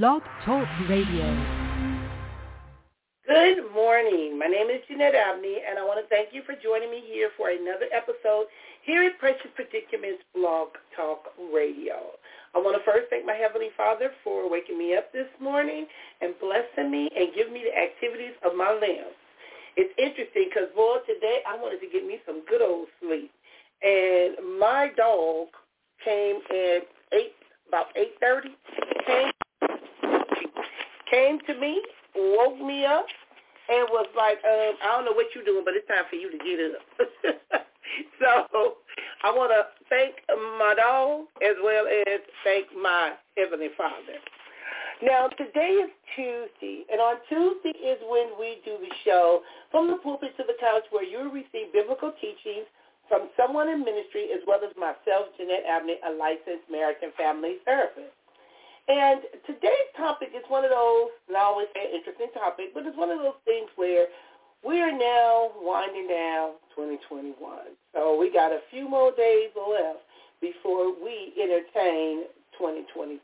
Blog Talk Radio. Good morning. My name is Jeanette Abney, and I want to thank you for joining me here for another episode here at Precious Predicaments Blog Talk Radio. I want to first thank my Heavenly Father for waking me up this morning and blessing me and giving me the activities of my limbs. It's interesting because, boy, today I wanted to get me some good old sleep. And my dog came at 8, about 8.30, came, came to me, woke me up, and was like, um, I don't know what you're doing, but it's time for you to get up. so I want to thank my dog as well as thank my Heavenly Father. Now, today is Tuesday, and on Tuesday is when we do the show from the pulpit to the couch where you receive biblical teachings from someone in ministry as well as myself, Jeanette Abney, a licensed and family therapist. And today's topic is one of those, and I always say interesting topic, but it's one of those things where we are now winding down 2021. So we got a few more days left before we entertain 2022.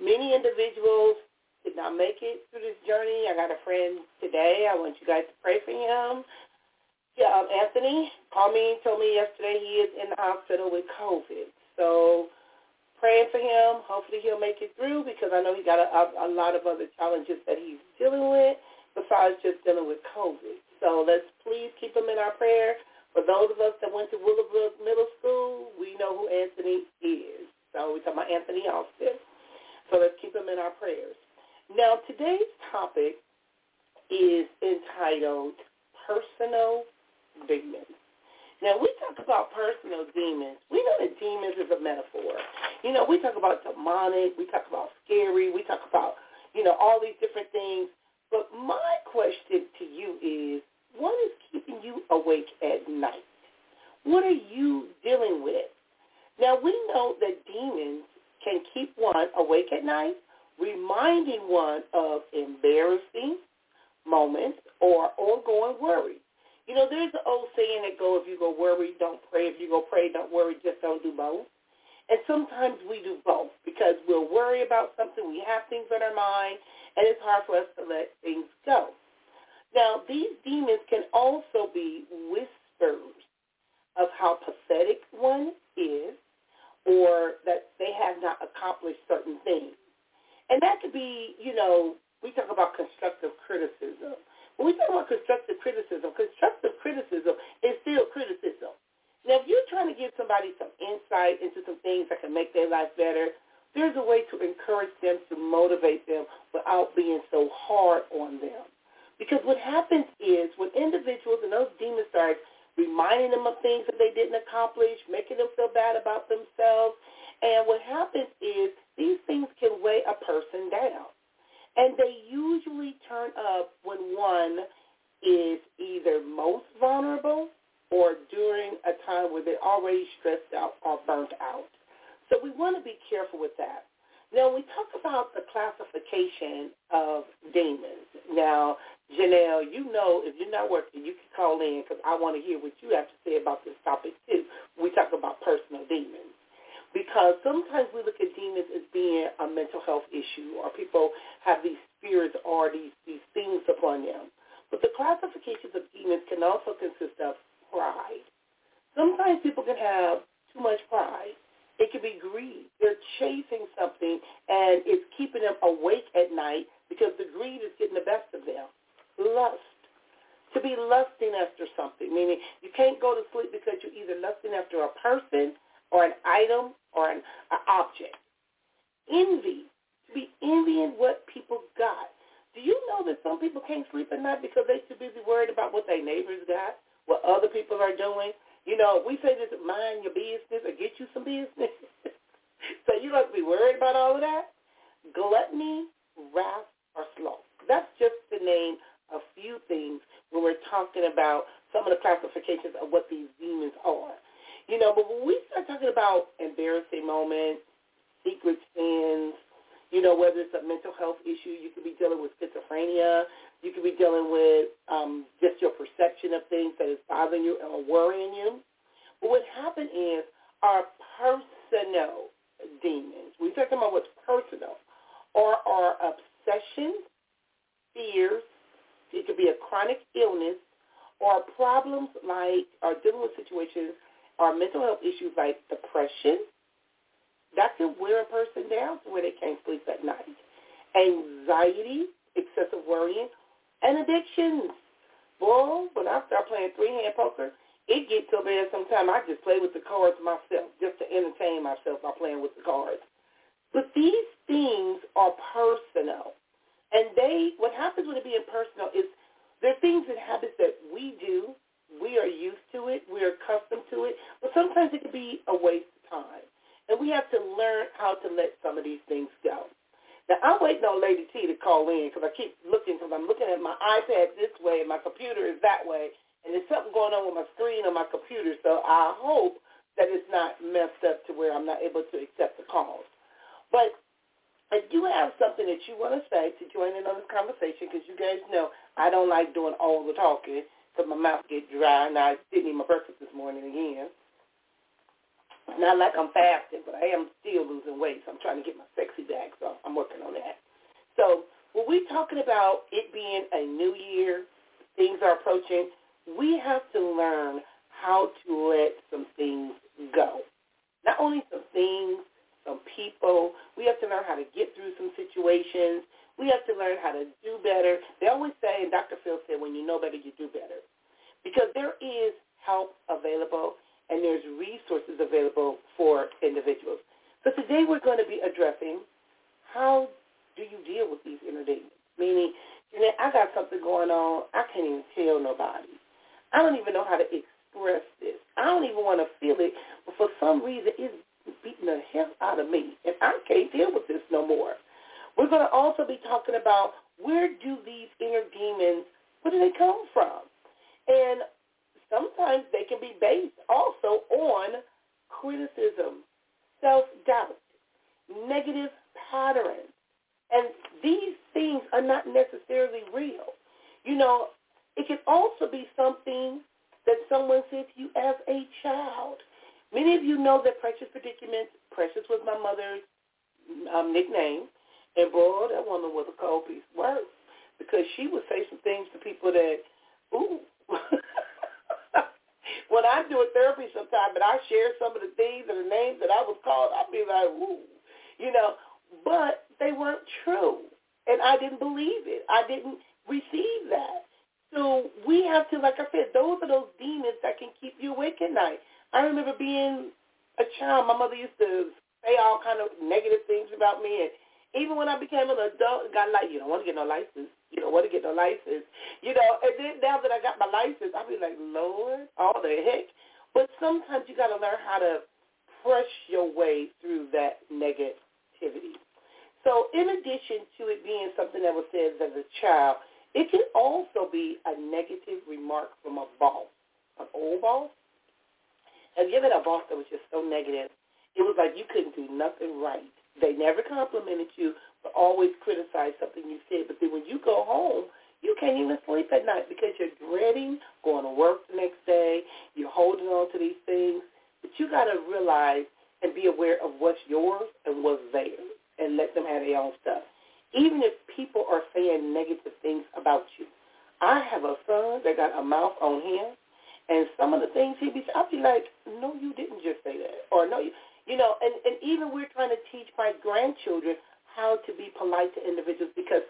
Many individuals did not make it through this journey. I got a friend today. I want you guys to pray for him. Yeah, um, Anthony and told me yesterday he is in the hospital with COVID. So praying for him. Hopefully he'll make it through because I know he got a, a, a lot of other challenges that he's dealing with besides just dealing with COVID. So let's please keep him in our prayer. For those of us that went to Willowbrook Middle School, we know who Anthony is. So we're talking about Anthony Austin. So let's keep him in our prayers. Now, today's topic is entitled Personal Demons. Now, we talk about personal demons. We know that demons is a metaphor. You know, we talk about demonic, we talk about scary, we talk about, you know, all these different things. But my question to you is, what is keeping you awake at night? What are you dealing with? Now, we know that demons can keep one awake at night, reminding one of embarrassing moments or ongoing worry. You know, there's an old saying that go, if you go worry, don't pray. If you go pray, don't worry, just don't do both. And sometimes we do both because we'll worry about something. We have things on our mind, and it's hard for us to let things go. Now, these demons can also be whispers of how pathetic one is or that they have not accomplished certain things. And that could be, you know, we talk about constructive criticism. When we talk about constructive criticism, constructive criticism is still criticism. Now, if you're trying to give somebody some insight into some things that can make their life better, there's a way to encourage them, to motivate them without being so hard on them. Because what happens is when individuals and those demons start reminding them of things that they didn't accomplish, making them feel bad about themselves. And what happens is these things can weigh a person down. And they usually turn up when one is either most vulnerable or during a time where they're already stressed out or burnt out. So we want to be careful with that. Now, we talk about the classification of demons. Now, Janelle, you know if you're not working, you can call in because I want to hear what you have to say about this topic too. We talk about personal demons. Because sometimes we look at demons as being a mental health issue or people have these spirits or these, these things upon them. But the classifications of demons can also consist of pride. Sometimes people can have too much pride. It could be greed. They're chasing something and it's keeping them awake at night because the greed is getting the best of them lust. To be lusting after something, meaning you can't go to sleep because you're either lusting after a person or an item or an, an object. Envy, to be envying what people got. Do you know that some people can't sleep at night because they're too busy worried about what their neighbors got, what other people are doing? You know, we say this, mind your business or get you some business. so you don't have to be worried about all of that. Gluttony, wrath, or sloth. That's just the name a few things when we're talking about some of the classifications of what these demons are. You know, but when we start talking about embarrassing moments, secret sins, you know, whether it's a mental health issue, you could be dealing with schizophrenia, you could be dealing with um, just your perception of things that is bothering you or worrying you. But what happened is our personal demons, we're talking about what's personal, or our obsessions, fears. It could be a chronic illness or problems like, or dealing with situations or mental health issues like depression. That can wear a person down to where they can't sleep at night. Anxiety, excessive worrying, and addictions. Boy, when I start playing three-hand poker, it gets to there sometimes I just play with the cards myself just to entertain myself by playing with the cards. But these things are personal. And they, what happens when it being personal is there are things and habits that we do. We are used to it. We're accustomed to it. But sometimes it can be a waste of time. And we have to learn how to let some of these things go. Now, I'm waiting on Lady T to call in because I keep looking because I'm looking at my iPad this way and my computer is that way. And there's something going on with my screen on my computer. So I hope that it's not messed up to where I'm not able to accept the calls. But if you have something that you want to say to join in on this conversation, because you guys know I don't like doing all the talking because my mouth gets dry, and I didn't eat my breakfast this morning again. Not like I'm fasting, but I am still losing weight, so I'm trying to get my sexy back, so I'm working on that. So when we're talking about it being a new year, things are approaching, we have to learn how to let some things go. Not only some things, some people. We have to learn how to get through some situations. We have to learn how to do better. They always say, and Dr. Phil said, when you know better, you do better. Because there is help available and there's resources available for individuals. So today we're going to be addressing how do you deal with these inner demons? Meaning, you know, I got something going on. I can't even tell nobody. I don't even know how to express this. I don't even want to feel it. But for some reason, it's beating the hell out of me, and I can't deal with this no more. We're going to also be talking about where do these inner demons, where do they come from? And sometimes they can be based also on criticism, self-doubt, negative patterns. And these things are not necessarily real. You know, it can also be something that someone said to you as a child. Many of you know that Precious Predicaments, Precious was my mother's um, nickname, and boy, oh, that woman was a cold piece of work because she would say some things to people that, ooh. when I'm doing therapy sometimes and I share some of the things and the names that I was called, I'd be like, ooh, you know, but they weren't true. And I didn't believe it. I didn't receive that. So we have to, like I said, those are those demons that can keep you awake at night. I remember being a child, my mother used to say all kind of negative things about me. And even when I became an adult, and got like, you don't want to get no license. You don't want to get no license. You know, and then now that I got my license, I'll be like, Lord, all the heck. But sometimes you got to learn how to push your way through that negativity. So in addition to it being something that was said as a child, it can also be a negative remark from a boss, an old boss, ever had a boss that was just so negative? It was like you couldn't do nothing right. They never complimented you, but always criticized something you said. But then when you go home, you can't even sleep at night because you're dreading going to work the next day. You're holding on to these things. But you got to realize and be aware of what's yours and what's theirs and let them have their own stuff. Even if people are saying negative things about you. I have a son that got a mouth on him and some of the things he'd be, I'd be like, no, you didn't just say that. Or no, you, you know, and, and even we're trying to teach my grandchildren how to be polite to individuals because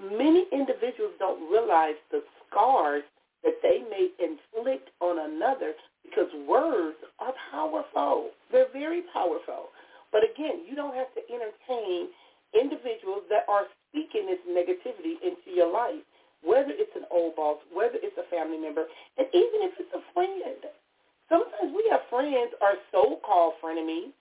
many individuals don't realize the scars that they may inflict on another because words are powerful. They're very powerful. But again, you don't have to entertain individuals that are speaking this negativity into your life whether it's an old boss, whether it's a family member, and even if it's a friend. Sometimes we have friends or so-called frenemies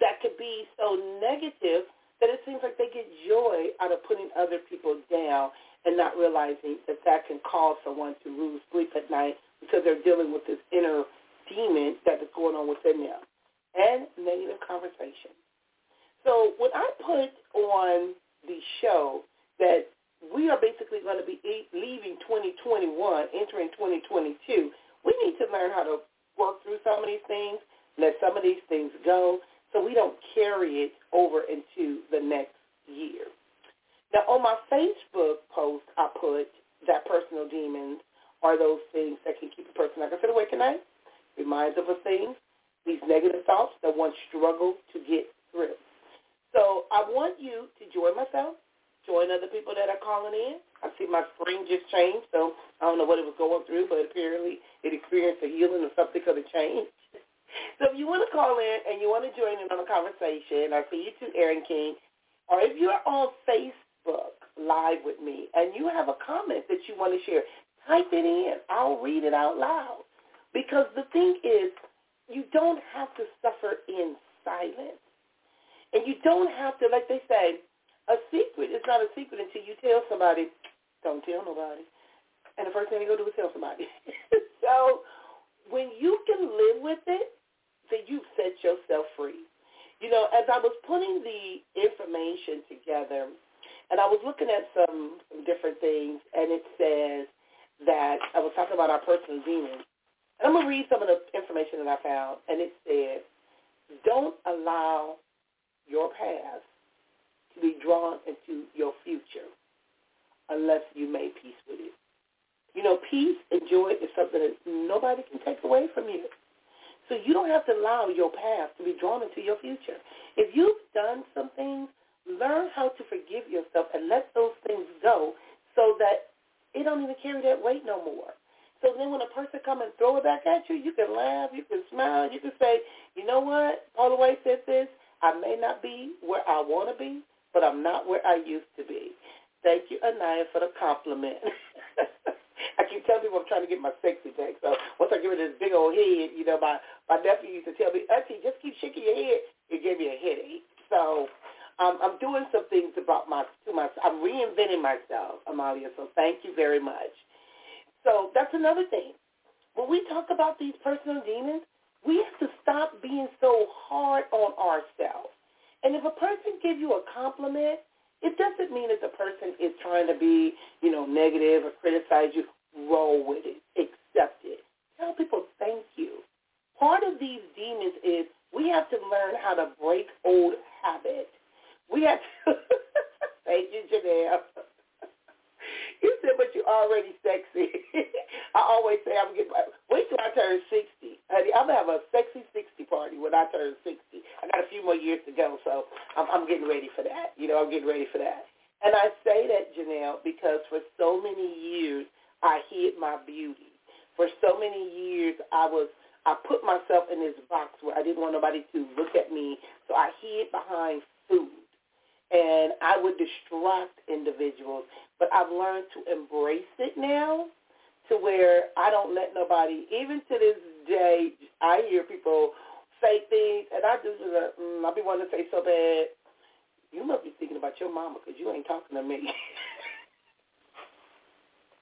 that could be so negative that it seems like they get joy out of putting other people down and not realizing that that can cause someone to lose sleep at night because they're dealing with this inner demon that is going on within them and negative conversation. So when I put on the show that we are basically going to be leaving 2021, entering 2022. We need to learn how to work through some of these things, let some of these things go, so we don't carry it over into the next year. Now, on my Facebook post, I put that personal demons are those things that can keep a person, like I said, awake at night, reminds of a thing, these negative thoughts that one struggle to get through. So I want you to join myself, join other people that are calling in. I see my screen just changed, so I don't know what it was going through, but apparently it experienced a healing or something because it changed. So if you want to call in and you want to join in on the conversation, I see you too, Aaron King, or if you're on Facebook live with me and you have a comment that you want to share, type it in. I'll read it out loud. Because the thing is, you don't have to suffer in silence. And you don't have to, like they say, a secret is not a secret until you tell somebody, don't tell nobody. And the first thing you go do is tell somebody. so when you can live with it, then you've set yourself free. You know, as I was putting the information together, and I was looking at some, different things, and it says that I was talking about our personal demons. And I'm going to read some of the information that I found, and it said, don't allow your past to be drawn into your future unless you make peace with it. You know, peace and joy is something that nobody can take away from you. So you don't have to allow your past to be drawn into your future. If you've done some things, learn how to forgive yourself and let those things go so that it don't even carry that weight no more. So then when a person come and throw it back at you, you can laugh, you can smile, you can say, you know what, Paula White said this, I may not be where I want to be, but I'm not where I used to be. Thank you, Anaya, for the compliment. I keep telling people I'm trying to get my sexy back. So once I give it this big old head, you know, my my nephew used to tell me, Auntie, just keep shaking your head. It gave me a headache. So um, I'm doing some things about my to my. I'm reinventing myself, Amalia. So thank you very much. So that's another thing. When we talk about these personal demons, we have to stop being so hard on ourselves. And if a person gives you a compliment, it doesn't mean that the person is trying to be, you know, negative or criticize you. Roll with it. Accept it. Tell people thank you. Part of these demons is we have to learn how to break old habits. We have to, thank you, Janelle. You said, but you're already sexy. I always say I'm getting, wait till I turn 60. Honey, I'm going to have a sexy 60 party when I turn 60. I got a few more years to go, so I'm, I'm getting ready for that. You know, I'm getting ready for that. And I say that, Janelle, because for so many years, I hid my beauty. For so many years, I was I put myself in this box where I didn't want nobody to look at me, so I hid behind food. And I would distract individuals but I've learned to embrace it now to where I don't let nobody, even to this day, I hear people say things, and I just, uh, mm, I'll be wanting to say so bad, you must be thinking about your mama because you ain't talking to me.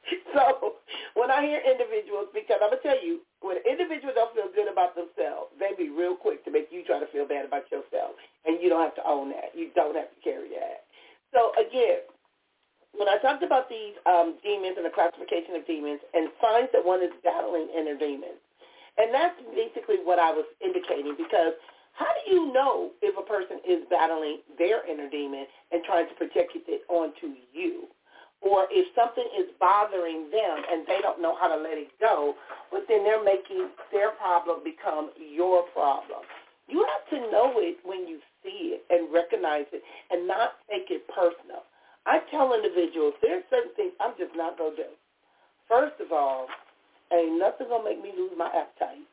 so when I hear individuals, because I'm going to tell you, when individuals don't feel good about themselves, they be real quick to make you try to feel bad about yourself. And you don't have to own that. You don't have to carry that. So again, when I talked about these um, demons and the classification of demons and signs that one is battling inner demons, and that's basically what I was indicating because how do you know if a person is battling their inner demon and trying to project it onto you? Or if something is bothering them and they don't know how to let it go, but then they're making their problem become your problem. You have to know it when you see it and recognize it and not take it personal. I tell individuals there's certain things I'm just not going to do. First of all, ain't nothing going to make me lose my appetite.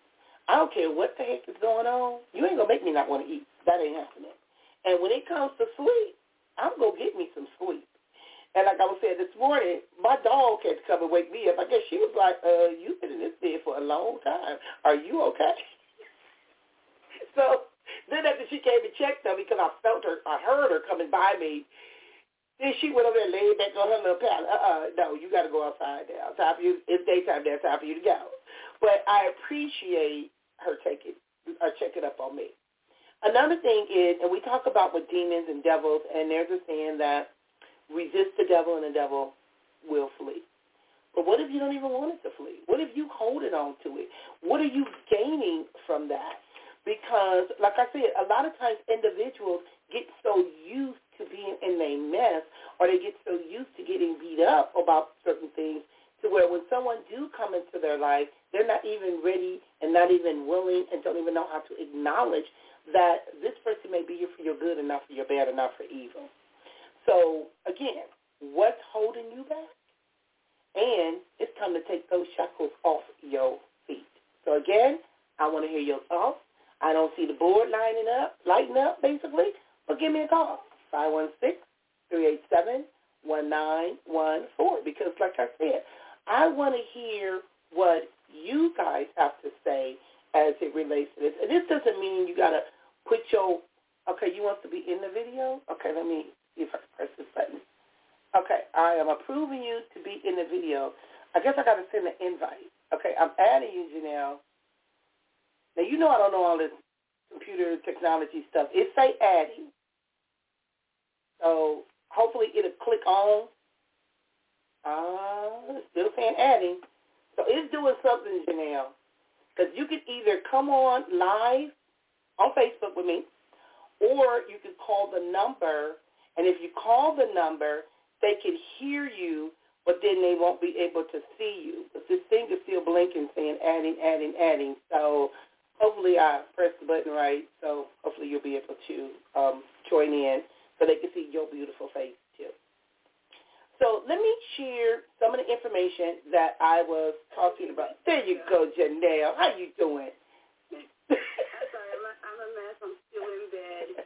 I don't care what the heck is going on. You ain't going to make me not want to eat. That ain't happening. And when it comes to sleep, I'm going to get me some sleep. And like I was saying this morning, my dog had to come and wake me up. I guess she was like, uh, you've been in this bed for a long time. Are you okay? so then after she came and checked on me because I felt her, I heard her coming by me, then she went over there and laid back on her little pallet. Uh-uh, no, you got to go outside now. Time for you. It's daytime now. Time for you to go. But I appreciate her taking, her checking up on me. Another thing is, and we talk about with demons and devils, and there's a saying that resist the devil and the devil will flee. But what if you don't even want it to flee? What if you holding on to it? What are you gaining from that? Because, like I said, a lot of times individuals get so used to being in a mess or they get so used to getting beat up about certain things to where when someone do come into their life, they're not even ready and not even willing and don't even know how to acknowledge that this person may be here for your good and not for your bad and not for evil. So again, what's holding you back? And it's time to take those shackles off your feet. So again, I want to hear your thoughts. I don't see the board lining up, lighting up basically, but give me a call, 516-387-1914. Because like I said, I want to hear what you guys have to say as it relates to this. And this doesn't mean you got to put your, okay, you want to be in the video? Okay, let me if I can press this button. Okay, I am approving you to be in the video. I guess I got to send an invite. Okay, I'm adding you, Janelle. Now, you know I don't know all this computer technology stuff. It say adding. So hopefully it'll click on. Uh, still saying adding. So it's doing something, Janelle. Because you can either come on live on Facebook with me, or you can call the number, and if you call the number, they can hear you, but then they won't be able to see you. But this thing is still blinking saying adding, adding, adding. So hopefully I pressed the button right, so hopefully you'll be able to um, join in so they can see your beautiful face too. So let me share some of the information that I was talking about. There you go, Janelle. How you doing? sorry, I'm a, I'm a mess. I'm still in bed.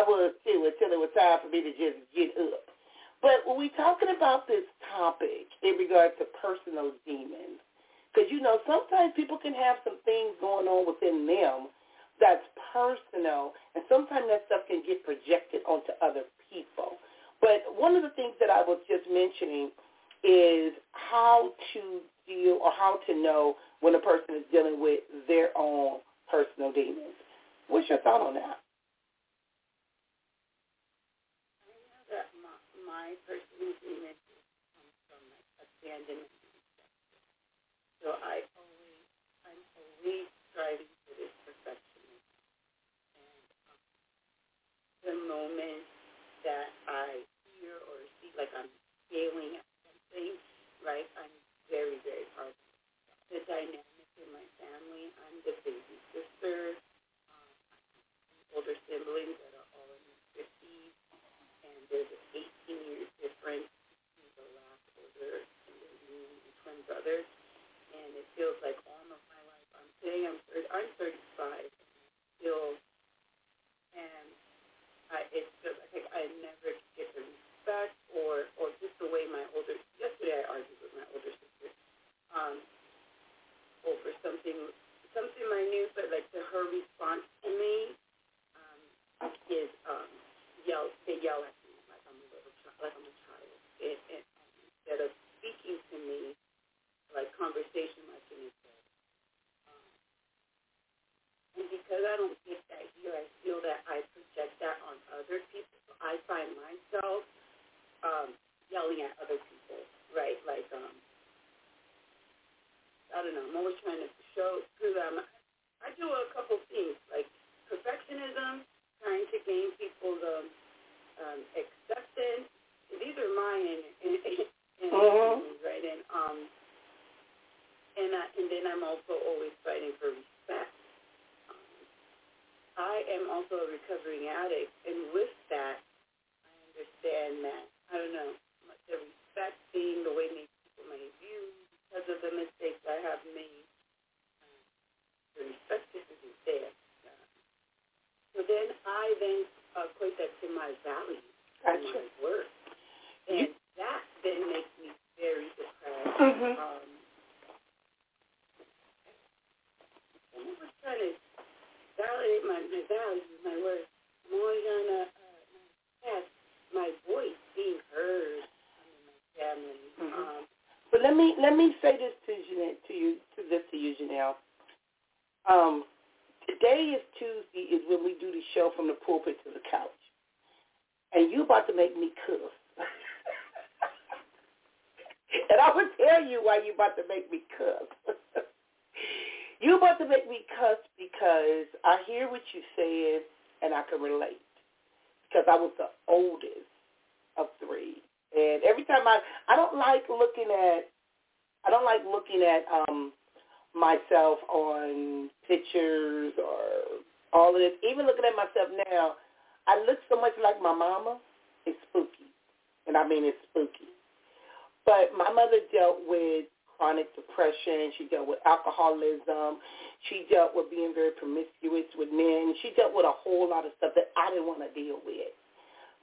I was too until it was time for me to just get up. But when we're talking about this topic in regard to personal demons, because, you know, sometimes people can have some things going on within them that's personal, and sometimes that stuff can get projected onto other people. But one of the things that I was just mentioning is how to deal or how to know when a person is dealing with their own personal demons. What's your thought on that? I know that my, my personal demon comes from like abandonment so I always, I'm always striving for this perfectionism. And um, the moment that I hear or see like I'm failing at something, right, I'm very, very hard. The dynamic in my family, I'm the baby sister, um, older siblings that are all in their 50s, and there's an 18 year difference between the last older and the me and and it feels like all of my life I'm saying I'm 30, I'm 35 still and I it feels like I never get the respect or or just the way my older yesterday I argued with my older sister um over something something minute but like to her response to me um is um yell they yell at me like I'm a little child like I'm a child and, and um, instead of speaking to me like conversation like in it said. Um, and because I don't get that here, I feel that I project that on other people. So I find myself um, yelling at other people, right? Like, um, I don't know. I'm always trying to show through them. I do a couple things like perfectionism, trying to gain people's um, um, acceptance. These are mine, and, and, and uh-huh. right? And um, and I, and then I'm also always fighting for respect. Um, I am also a recovering addict, and with that, I understand that I don't know the respect being the way people may view because of the mistakes I have made. Um, the respect just isn't there. Uh, so then I then equate that to my values, gotcha. my worth, and that then makes me very depressed. Mm-hmm. Um, I'm always trying to validate my, my values, my worth. I'm always trying to uh, my voice being heard in my family. Mm-hmm. Um, but let me let me say this to Jeanette, to you to this to you, Janelle. Um, today is Tuesday is when we do the show from the pulpit to the couch, and you about to make me cuss. and I will tell you why you about to make me cuss. You about to make me cuss because I hear what you said and I can relate. Because I was the oldest of three, and every time I I don't like looking at I don't like looking at um myself on pictures or all of this. Even looking at myself now, I look so much like my mama. It's spooky, and I mean it's spooky. But my mother dealt with chronic depression. She dealt with alcoholism. She dealt with being very promiscuous with men. She dealt with a whole lot of stuff that I didn't want to deal with.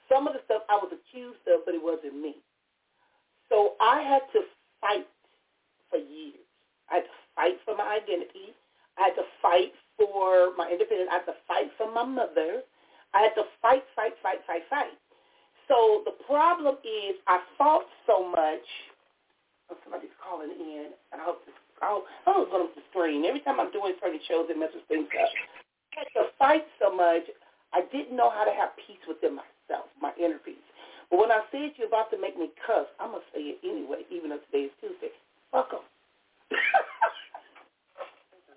Some of the stuff I was accused of, but it wasn't me. So I had to fight for years. I had to fight for my identity. I had to fight for my independence. I had to fight for my mother. I had to fight, fight, fight, fight, fight. So the problem is I fought so much Oh, somebody's calling in, and I hope this, I hope going to screen. Every time I'm doing certain shows, it messes things up. I had to fight so much, I didn't know how to have peace within myself, my inner peace. But when I said you're about to make me cuss, I'm going to say it anyway, even today is Tuesday. Fuck them.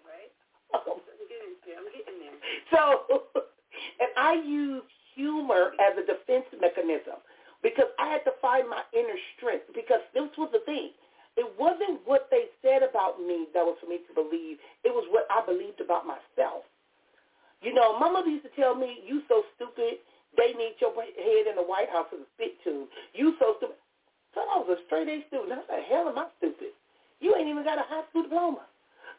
right? There. So, and I use humor as a defense mechanism because I had to find my inner strength because this was the thing. It wasn't what they said about me that was for me to believe. It was what I believed about myself. You know, my mother used to tell me, you so stupid, they need your head in the White House as a spit tube. You so stupid. So I was a straight A student. How the hell am I stupid? You ain't even got a high school diploma.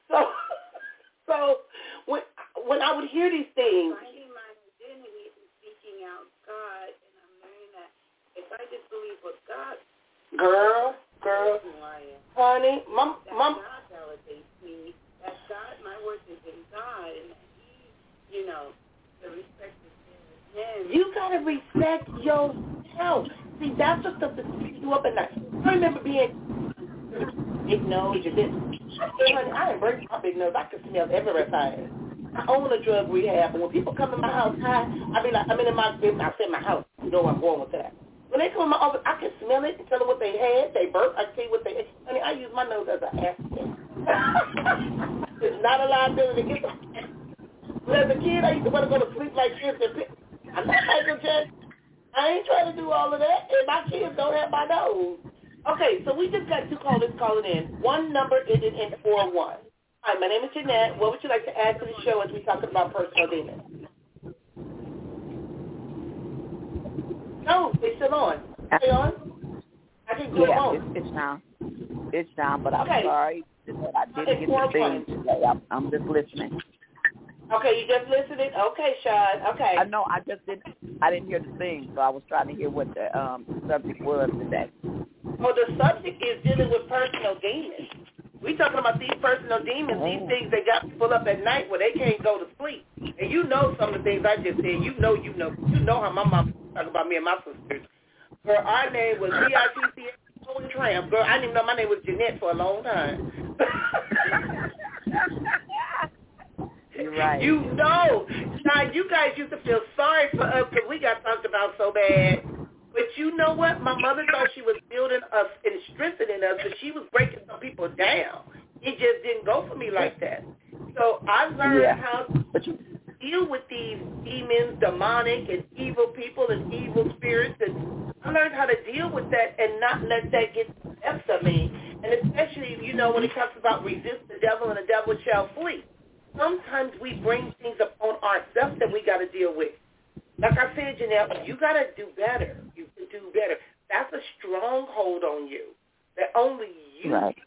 So, so when when I would hear these things, finding my identity and seeking out God, and I'm learning that if I just believe what God, girl, girl, honey, my my God validates me. That God, my worth is in God, and He, you know, the respect is in Him. You gotta respect yourself. See, that's the stuff that keeps you up at night. I remember being big nose or this. Honey, I embrace my big nose. I can smell everything. I own a drug rehab, and when people come to my house high, I be like, I'm in my, I say my house. You know where I'm going with that. When they come in my office, I can smell it and tell them what they had. They burp. I you what they. Honey, I use my nose as an asset. it's not a liability. As a kid, I used to want to go to sleep like this. And I'm not Michael Jackson. I ain't trying to do all of that, and my kids don't have my nose. Okay, so we just got two callers calling in. One number ended in four one. Hi, my name is Jeanette. What would you like to add to the show as we talk about personal demons? No, it's still on. Stay on. I can go yeah, on. It's, it's down. It's down, but I'm okay. sorry. I didn't get the thing today. I'm, I'm just listening. Okay, you just listening. Okay, Sean. Okay. I know. I just didn't. I didn't hear the thing, so I was trying to hear what the um, subject was today. Well, the subject is dealing with personal demons. We talking about these personal demons, oh. these things that got people up at night where they can't go to sleep. And you know some of the things I just said. You know, you know, you know how my mom talk about me and my sisters. Girl, our name was V-I-T-C and Tramp. Girl, I didn't even know my name was Jeanette for a long time. You're right. You know. Now, you guys used to feel sorry for us because we got talked about so bad. But you know what? My mother thought she was building us and strengthening us, but she was breaking some people down. It just didn't go for me like that. So I learned yeah. how to deal with these demons, demonic and evil people and evil spirits, and I learned how to deal with that and not let that get the best of me. And especially, you know, when it talks about resist the devil and the devil shall flee. Sometimes we bring things upon ourselves that we got to deal with. Like I said, Janelle, you got to do better. You can do better. That's a stronghold on you that only you right. can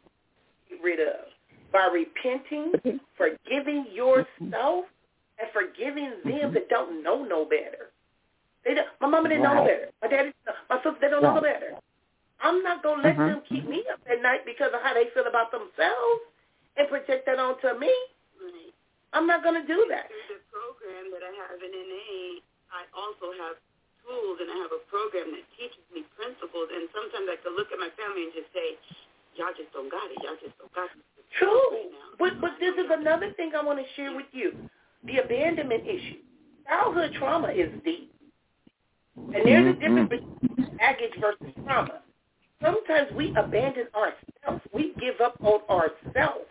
get rid of by repenting, mm-hmm. forgiving mm-hmm. yourself, and forgiving them mm-hmm. that don't know no better. They don't, my mama didn't right. know no better. My daddy, my sister, they don't right. know no better. I'm not gonna let uh-huh. them keep me up at night because of how they feel about themselves and project that onto me. Right. I'm not gonna do that. Through the program that I have in NA, I also have tools and I have a program that teaches me principles. And sometimes I can look at my family and just say, "Y'all just don't got it. Y'all just don't got it." True. Right but but this is another thing I want to share with you: the abandonment issue. Childhood trauma is deep, and there's a mm-hmm. difference between baggage versus trauma. Sometimes we abandon ourselves. We give up on ourselves.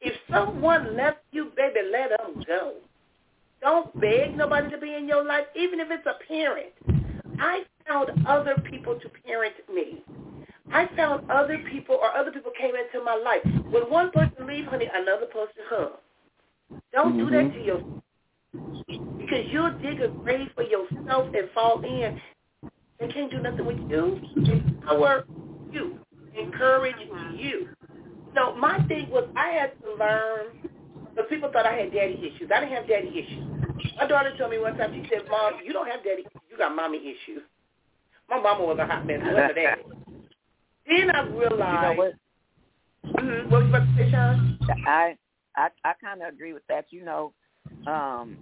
If someone left you, baby, let them go. Don't beg nobody to be in your life, even if it's a parent. I found other people to parent me. I found other people or other people came into my life. When one person leaves, honey, another person comes. Don't mm-hmm. do that mm-hmm. to yourself. Because you'll dig a grave for yourself and fall in. They can't do nothing with you. Empower you. Encourage you. So my thing was I had to learn because people thought I had daddy issues. I didn't have daddy issues. My daughter told me one time, she said, Mom, you don't have daddy you got mommy issues. My mama was a hot mess, wasn't daddy. Then I realized. You know what? Mm-hmm. What was you about to say, Sean? I I I kind of agree with that. You know, um,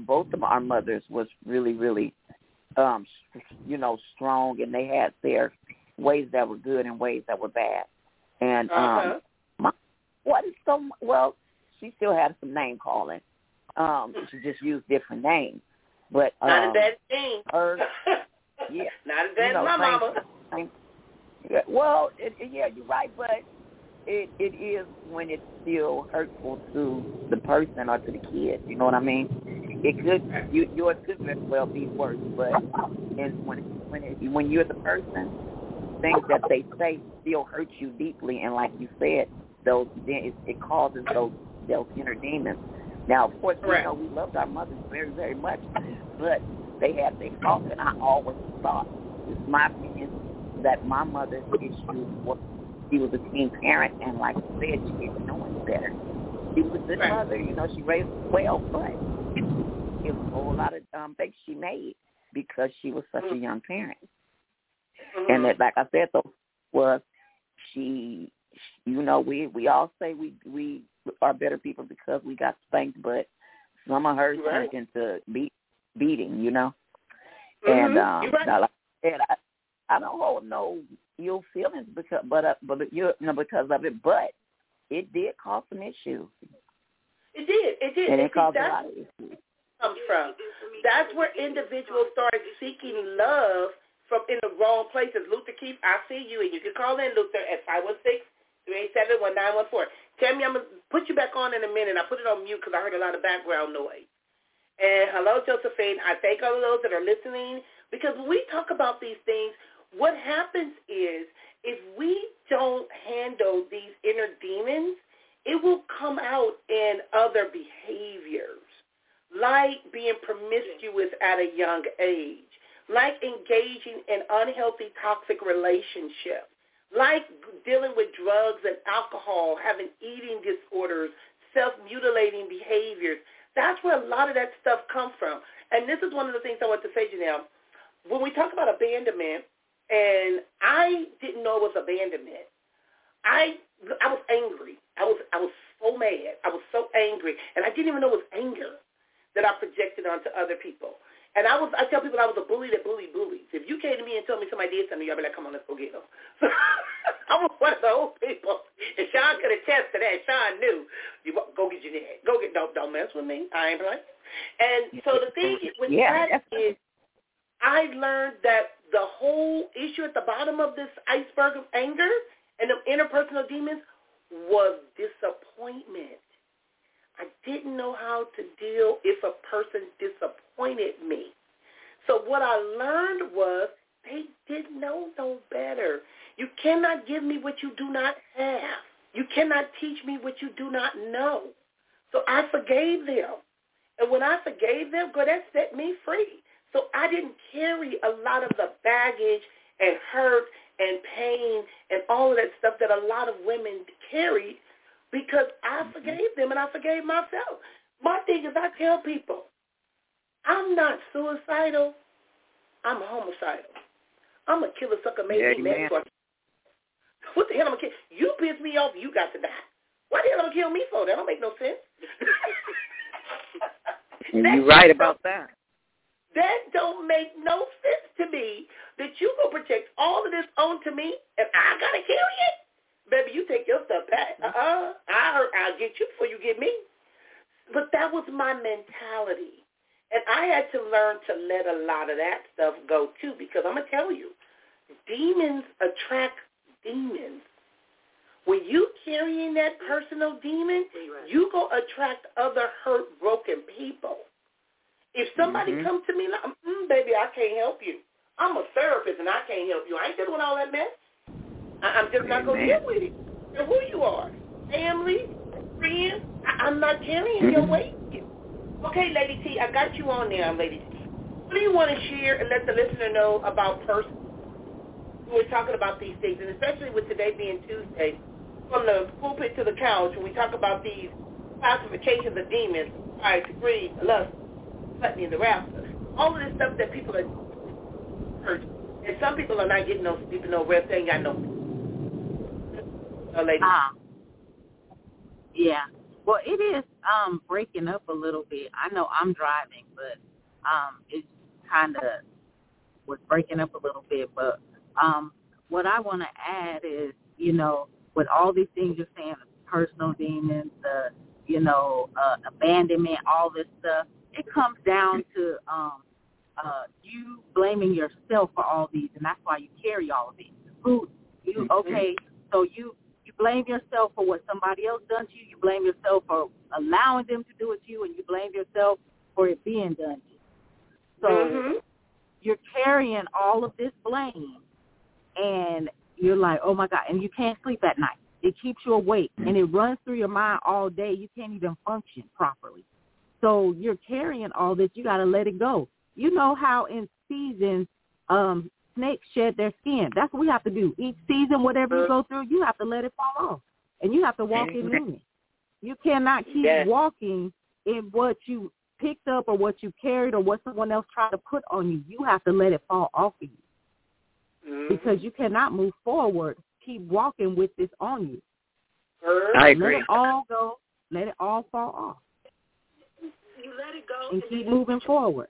both of our mothers was really really, um, you know, strong, and they had their ways that were good and ways that were bad. And um, uh-huh. my what is so well, she still had some name calling. Um, she just used different names. But um, not a bad thing. Her, yeah, not as bad you know, as my mama. Same, yeah, well, it, it, yeah, you're right, but it it is when it's still hurtful to the person or to the kid. You know what I mean? It could you yours could very well be worse, but and when when it, when you're the person, things that they say still hurt you deeply, and like you said, those it, it causes those those inner demons. Now, of course, you know we loved our mothers very very much, but they had their faults, and I always thought, it's my opinion, that my mother's issue was she was a teen parent, and like you said, she didn't know any better. She was a good right. mother, you know, she raised well, but it was a whole lot of um, things she made because she was such mm-hmm. a young parent. Mm-hmm. And that, like I said, though, was she, you know, we we all say we we are better people because we got spanked, but some of hers right. turned into beat beating, you know. Mm-hmm. And um, right. like I said, I, I don't hold no ill feelings because, but uh, but you know because of it, but it did cause some issues. It did. It did. And it see, caused a lot of issues. Comes from. That's where individuals start seeking love from in the wrong places. Luther Keith, I see you, and you can call in Luther at five one six three eight seven one nine one four. Tell me, I'm gonna put you back on in a minute. I put it on mute because I heard a lot of background noise. And hello, Josephine. I thank all of those that are listening because when we talk about these things, what happens is if we don't handle these inner demons, it will come out in other behaviors, like being promiscuous at a young age, like engaging in unhealthy, toxic relationships, like dealing with drugs and alcohol, having eating disorders, self-mutilating behaviors. That's where a lot of that stuff comes from. And this is one of the things I want to say, Janelle. When we talk about abandonment, and I didn't know it was abandonment. I I was angry. I was I was so mad. I was so angry, and I didn't even know it was anger that I projected onto other people. And I was I tell people I was a bully that bullied bullies. If you came to me and told me somebody did something, I'd be like, come on, let's go get them. So I was one of those people, and Sean could attest to that. Sean knew you go get your dad. Go get don't don't mess with me. I ain't playing. And so the thing with yeah, that is, I learned that the whole issue at the bottom of this iceberg of anger and the interpersonal demons was disappointment. I didn't know how to deal if a person disappointed me. So what I learned was they didn't know no better. You cannot give me what you do not have. You cannot teach me what you do not know. So I forgave them. And when I forgave them, God, that set me free. So I didn't carry a lot of the baggage and hurt and pain and all of that stuff that a lot of women carried because I mm-hmm. forgave them and I forgave myself. My thing is I tell people, I'm not suicidal. I'm a homicidal. I'm a killer sucker maybe yeah, man. What the hell am I kill? You piss me off, you got to die. Why the hell am I kill me for? That don't make no sense. You're right about that. That don't make no sense to me that you gonna project all of this onto me and I gotta kill you. Baby, you take your stuff back. Mm-hmm. Uh-uh. I, I'll get you before you get me. But that was my mentality. And I had to learn to let a lot of that stuff go too because I'm going to tell you, demons attract demons. When you carrying that personal demon, you go attract other hurt, broken people. If somebody mm-hmm. comes to me like, mm, baby, I can't help you. I'm a therapist and I can't help you. I ain't dealing with all that mess. I, I'm just not going to deal with it. And who you are, family, friends, I, I'm not carrying your weight. Okay, Lady T, I got you on there, Lady T. What do you want to share and let the listener know about person? We're talking about these things, and especially with today being Tuesday, from the pulpit to the couch, when we talk about these classifications of demons, pride, greed, lust, gluttony, and the wrath, all of this stuff that people are hurt, and some people are not getting no sleep and no rest. They ain't got no. No, lady. Uh, yeah. Well, it is um breaking up a little bit. I know I'm driving, but um it's kind of was breaking up a little bit. But um what I want to add is, you know, with all these things you're saying, the personal demons, the you know, uh, abandonment, all this stuff, it comes down to um, uh, you blaming yourself for all these, and that's why you carry all of these. Who you okay? So you blame yourself for what somebody else done to you. You blame yourself for allowing them to do it to you, and you blame yourself for it being done to you. So mm-hmm. you're carrying all of this blame, and you're like, oh my god, and you can't sleep at night. It keeps you awake, and it runs through your mind all day. You can't even function properly. So you're carrying all this. You got to let it go. You know how in seasons um, snakes shed their skin. That's what we have to do. Each season, whatever you go through, you have to let it fall off, and you have to walk in newness. You cannot keep Yes. walking in what you picked up or what you carried or what someone else tried to put on you. You have to let it fall off of you Mhm. because you cannot move forward. Keep walking with this on you. Girl, I Let it all go. Let it all fall off You let it go. and keep moving forward.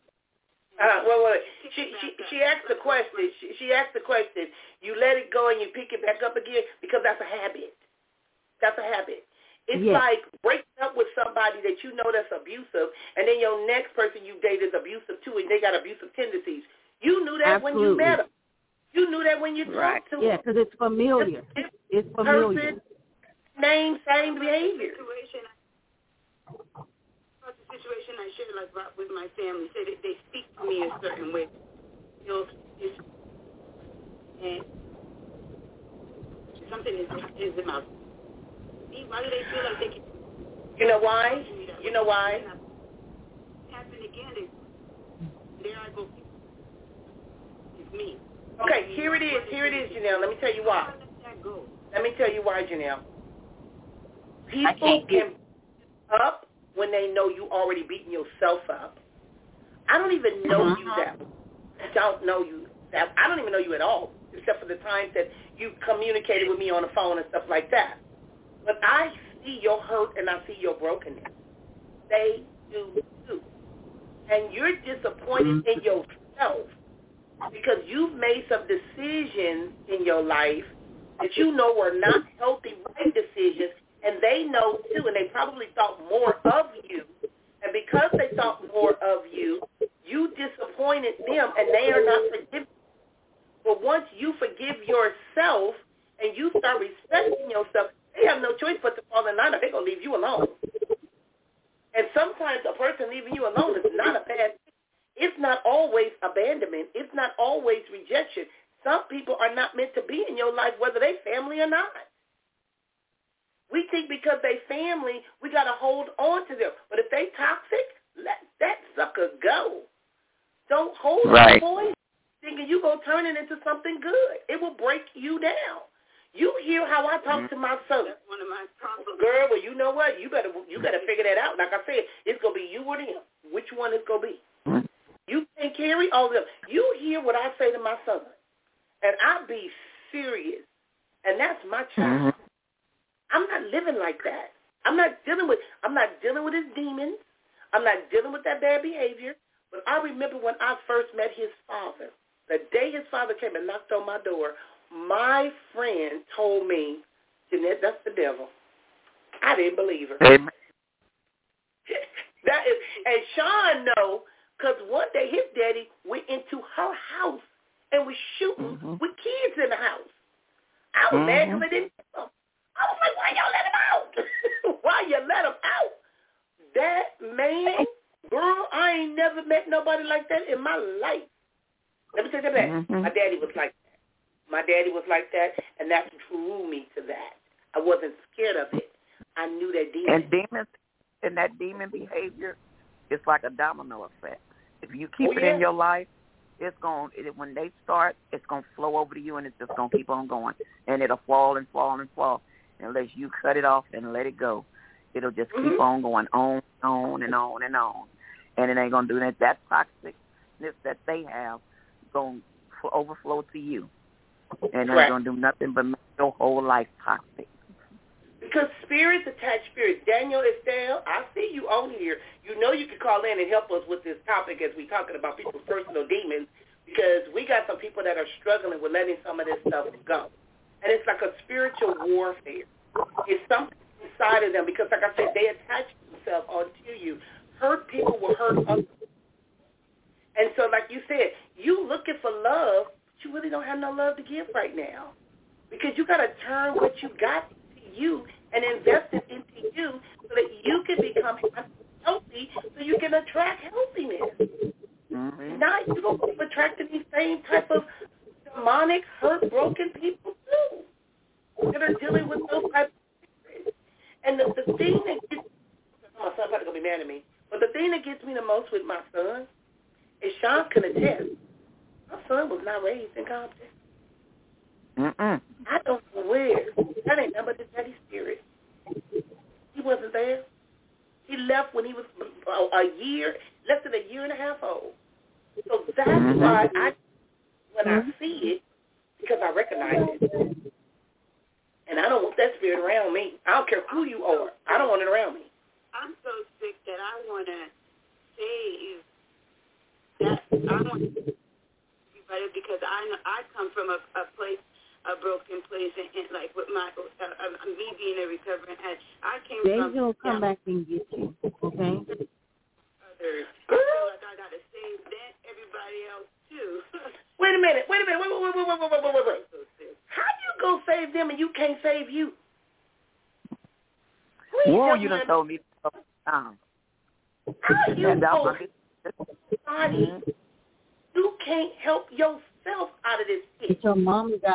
Uh, well, well, she she she asked the question. She, she asked the question. You let it go and you pick it back up again because that's a habit. That's a habit. It's Yes. like breaking up with somebody that you know that's abusive, and then your next person you date is abusive too, and they got abusive tendencies. You knew that when you met them. You knew that when you Right. talked to Yeah, them. because it's familiar. It's It's familiar. person, name, same behavior. Situation. About the situation I shared like with my family, say that they speak to me a certain way. You know, it's, and something is is in my. Why do they feel like they can? You know why? You know why? Happen again. And there I go. It's me. Okay, here it is. Here it is, Janelle. Let me tell you why. Let that go. Let me tell you why, Janelle. People can't can up when they know you already beating yourself up. I don't even know Mhm. you that. I don't know you that. I don't even know you at all, except for the times that you communicated with me on the phone and stuff like that. But I see your hurt and I see your brokenness. They do too. And you're disappointed in yourself because you've made some decisions in your life that you know were not healthy, right decisions, and they know too, and they probably thought more of you. And because they thought more of you, you disappointed them, and they are not forgiving. But once you forgive yourself and you start respecting yourself, they have no choice but to fall in line, or they're gonna leave you alone. And sometimes a person leaving you alone is not a bad thing. It's not always abandonment. It's not always rejection. Some people are not meant to be in your life, whether they family or not. We think because they family, we got to hold on to them. But if they toxic, let that sucker go. Don't hold Right. on to it, thinking you going to turn it into something good. It will break you down. You hear how I talk to my son. That's one of my problems. Girl, well, you know what? You better you better figure that out. Like I said, it's gonna be you or them. Which one is gonna be? Mhm. You can carry all of them. You hear what I say to my son, and I be serious, and that's my child. Mhm. I'm not living like that. I'm not dealing with I'm not dealing with his demons. I'm not dealing with that bad behavior. But I remember when I first met his father. The day his father came and knocked on my door, my friend told me, Jeanette, that's the devil. I didn't believe her. Amen. that is, and Sean know, because one day his daddy went into her house and was shooting Mhm. with kids in the house. I was mad because Mhm. they didn't kill him. I was like, why y'all let him out? why you let him out? That man, girl, I ain't never met nobody like that in my life. Let me tell you that. Mhm. My daddy was like that. My daddy was like that, and that drew me to that. I wasn't scared of it. I knew that demon. And demons and that demon behavior, it's like a domino effect. If you keep Oh, it yeah. in your life, it's going it, when they start, it's going to flow over to you, and it's just going to keep on going, and it'll fall and fall and fall unless you cut it off and let it go. It'll just keep Mhm. on going on, and on and on and on, and it ain't going to do that. That toxicness that they have going to overflow to you, and Correct. it's going to do nothing but make your whole life toxic. Because spirits attach spirits. Daniel Estelle, I see you on here. You know you can call in and help us with this topic as we talking about people's personal demons because we got some people that are struggling with letting some of this stuff go. And it's like a spiritual warfare. It's something inside of them because, like I said, they attach themselves onto you. Hurt people will hurt others. And so, like you said, you looking for love, but you really don't have no love to give right now because you got to turn what you got to you and invest it into you so that you can become healthy so you can attract healthiness. Mm-hmm. Not you don't keep attracting these same type of demonic, hurt, broken people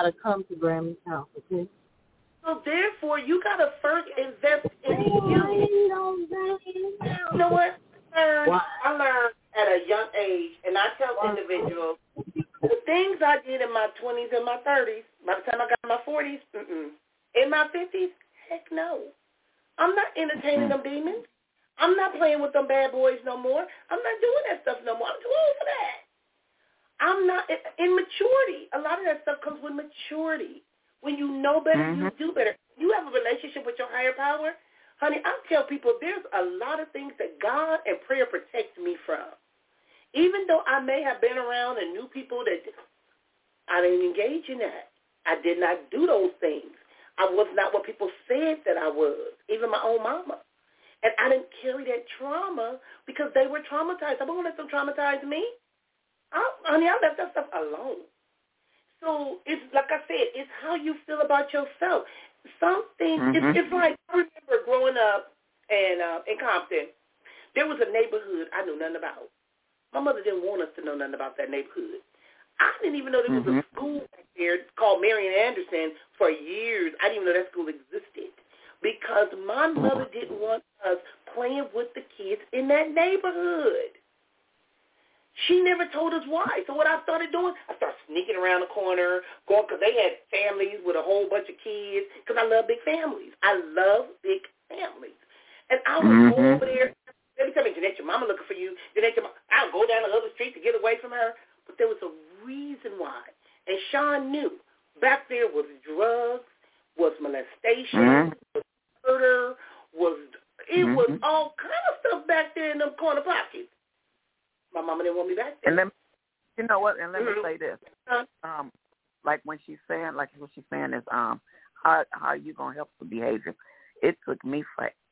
to come to I, honey, I left that stuff alone. So it's like I said, it's how you feel about yourself. Something Mhm. it's, it's like I remember growing up in uh, in Compton. There was a neighborhood I knew nothing about. My mother didn't want us to know nothing about that neighborhood. I didn't even know there was Mhm. a school back there called Marian Anderson for years. I didn't even know that school existed because my mother didn't want us playing with the kids in that neighborhood. She never told us why. So what I started doing, I started sneaking around the corner, going because they had families with a whole bunch of kids. Because I love big families. I love big families, and I would go Mhm. over there. Every time, Jeanette, your mama looking for you. Jeanette, your mama, I'll go down the other street to get away from her. But there was a reason why, and Sean knew. Back there was drugs, was molestation, Mhm. was murder, was it was Mhm. all kind of stuff back there in them corner pockets. My mama didn't want me back there. And let me, you know what? And let Mhm. me say this. Um, like when she's saying, like what she's saying is, um, how how are you gonna help the behavior? It took me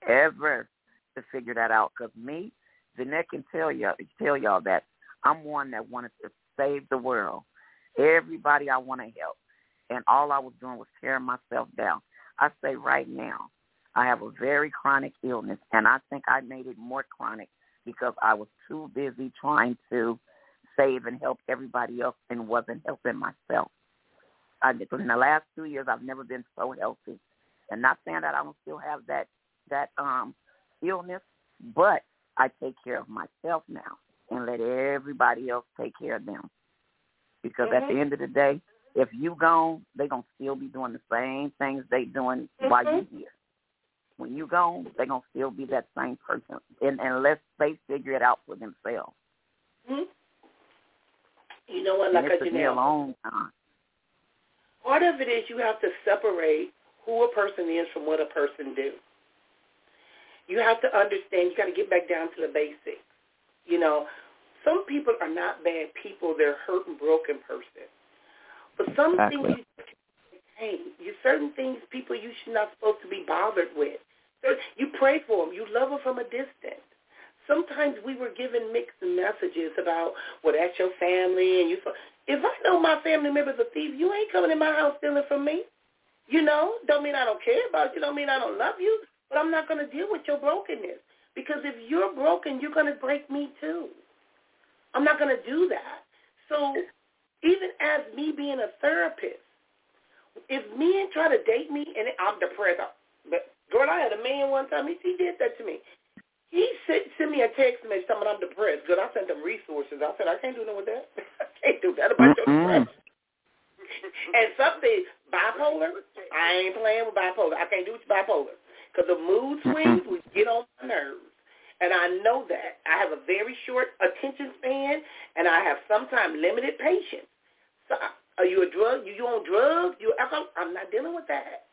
forever to figure that out. Cause me, Jeanette can tell y'all tell y'all that I'm one that wanted to save the world. Everybody I want to help, and all I was doing was tearing myself down. I say right now, I have a very chronic illness, and I think I made it more chronic because I was too busy trying to save and help everybody else and wasn't helping myself. I, in the last two years, I've never been so healthy. And not saying that I don't still have that that um illness, but I take care of myself now and let everybody else take care of them. Because mm-hmm. at the end of the day, if you gone, they gonna still be doing the same things they doing mm-hmm. while you're here. When you gone, they gonna still be that same person, and unless they figure it out for themselves. Mm-hmm. You know what? Like and it took me a long time. Part of it is you have to separate who a person is from what a person do. You have to understand. You got to get back down to the basics. You know, some people are not bad people. They're hurt and broken person. But some exactly. things you hey, you certain things people you should not supposed to be bothered with. You pray for them. You love them from a distance. Sometimes we were given mixed messages about, well, that's your family, and you. If I know my family member's a thief, you ain't coming in my house stealing from me. You know, don't mean I don't care about you. Don't mean I don't love you. But I'm not going to deal with your brokenness because if you're broken, you're going to break me too. I'm not going to do that. So even as me being a therapist, if men try to date me and I'm depressed, but girl, I had a man one time. He, he did that to me. He sent, sent me a text message telling me I'm depressed. Good, I sent him resources. I said, I can't do nothing with that. I can't do that about your depression. and something, bipolar, I ain't playing with bipolar. I can't do with bipolar. Because the mood swings would get on my nerves. And I know that. I have a very short attention span, and I have sometimes limited patience. So are you a drug? You, you on drugs? You alcohol? I'm not dealing with that.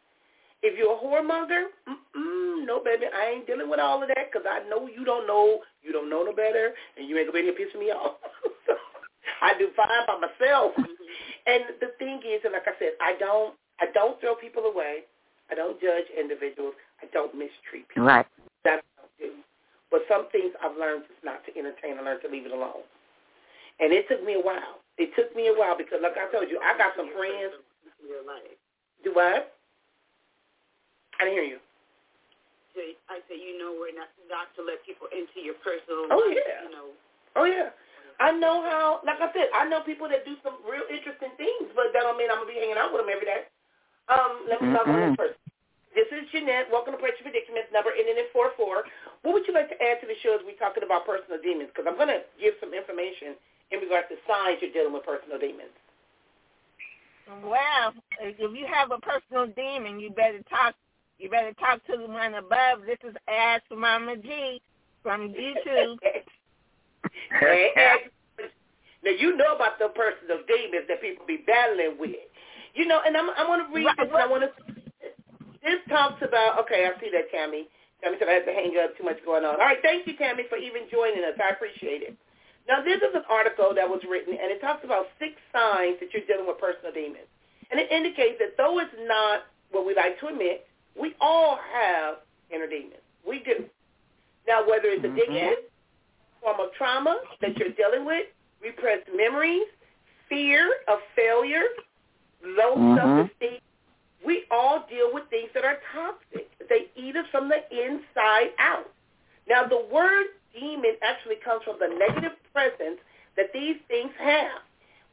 If you're a whoremonger, mm-mm, no, baby, I ain't dealing with all of that because I know you don't know. You don't know no better, and you ain't to be here pissing me off. I do fine by myself. and the thing is, and like I said, I don't, I don't throw people away. I don't judge individuals. I don't mistreat people. Right. That's what I do. But some things I've learned just not to entertain. I learned to leave it alone. And it took me a while. It took me a while because, like I told you, I got some friends. Do what? I didn't hear you. I say you know we're not not to let people into your personal oh, life. Yeah. You know. Oh yeah. I know how. Like I said, I know people that do some real interesting things, but that don't mean I'm gonna be hanging out with them every day. Um, let me talk on this person. This is Jeanette. Welcome to Preacher Predicaments, number ending in four four. What would you like to add to the show as we're talking about personal demons? Because I'm going to give some information in regards to signs you're dealing with personal demons. Well, if you have a personal demon, you better talk you better talk to the one above. This is Ask Mama G from YouTube. now you know about the personal demons that people be battling with. You know, and I'm I want to read this. I want to. This talks about. Okay, I see that, Tammy. Tammy said I had to hang up. Too much going on. All right, thank you, Tammy, for even joining us. I appreciate it. Now, this is an article that was written, and it talks about six signs that you're dealing with personal demons. And it indicates that though it's not what we like to admit, we all have inner demons. We do. Now, whether it's addiction, mm-hmm. form of trauma that you're dealing with, repressed memories, fear of failure, low mm-hmm. self-esteem, we all deal with things that are toxic. They eat us from the inside out. Now, the word demon actually comes from the negative presence that these things have.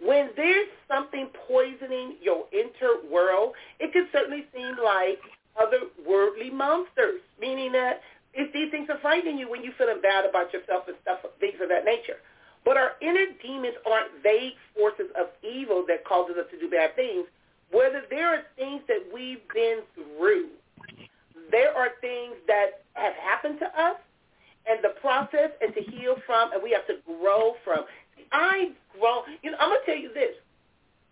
When there's something poisoning your inner world, it can certainly seem like other worldly monsters, meaning that if these things are frightening you when you're feeling bad about yourself and stuff, things of that nature. But our inner demons aren't vague forces of evil that causes us to do bad things. Whether there are things that we've been through, there are things that have happened to us and the process and to heal from, and we have to grow from. I grow. You know, I'm gonna tell you this.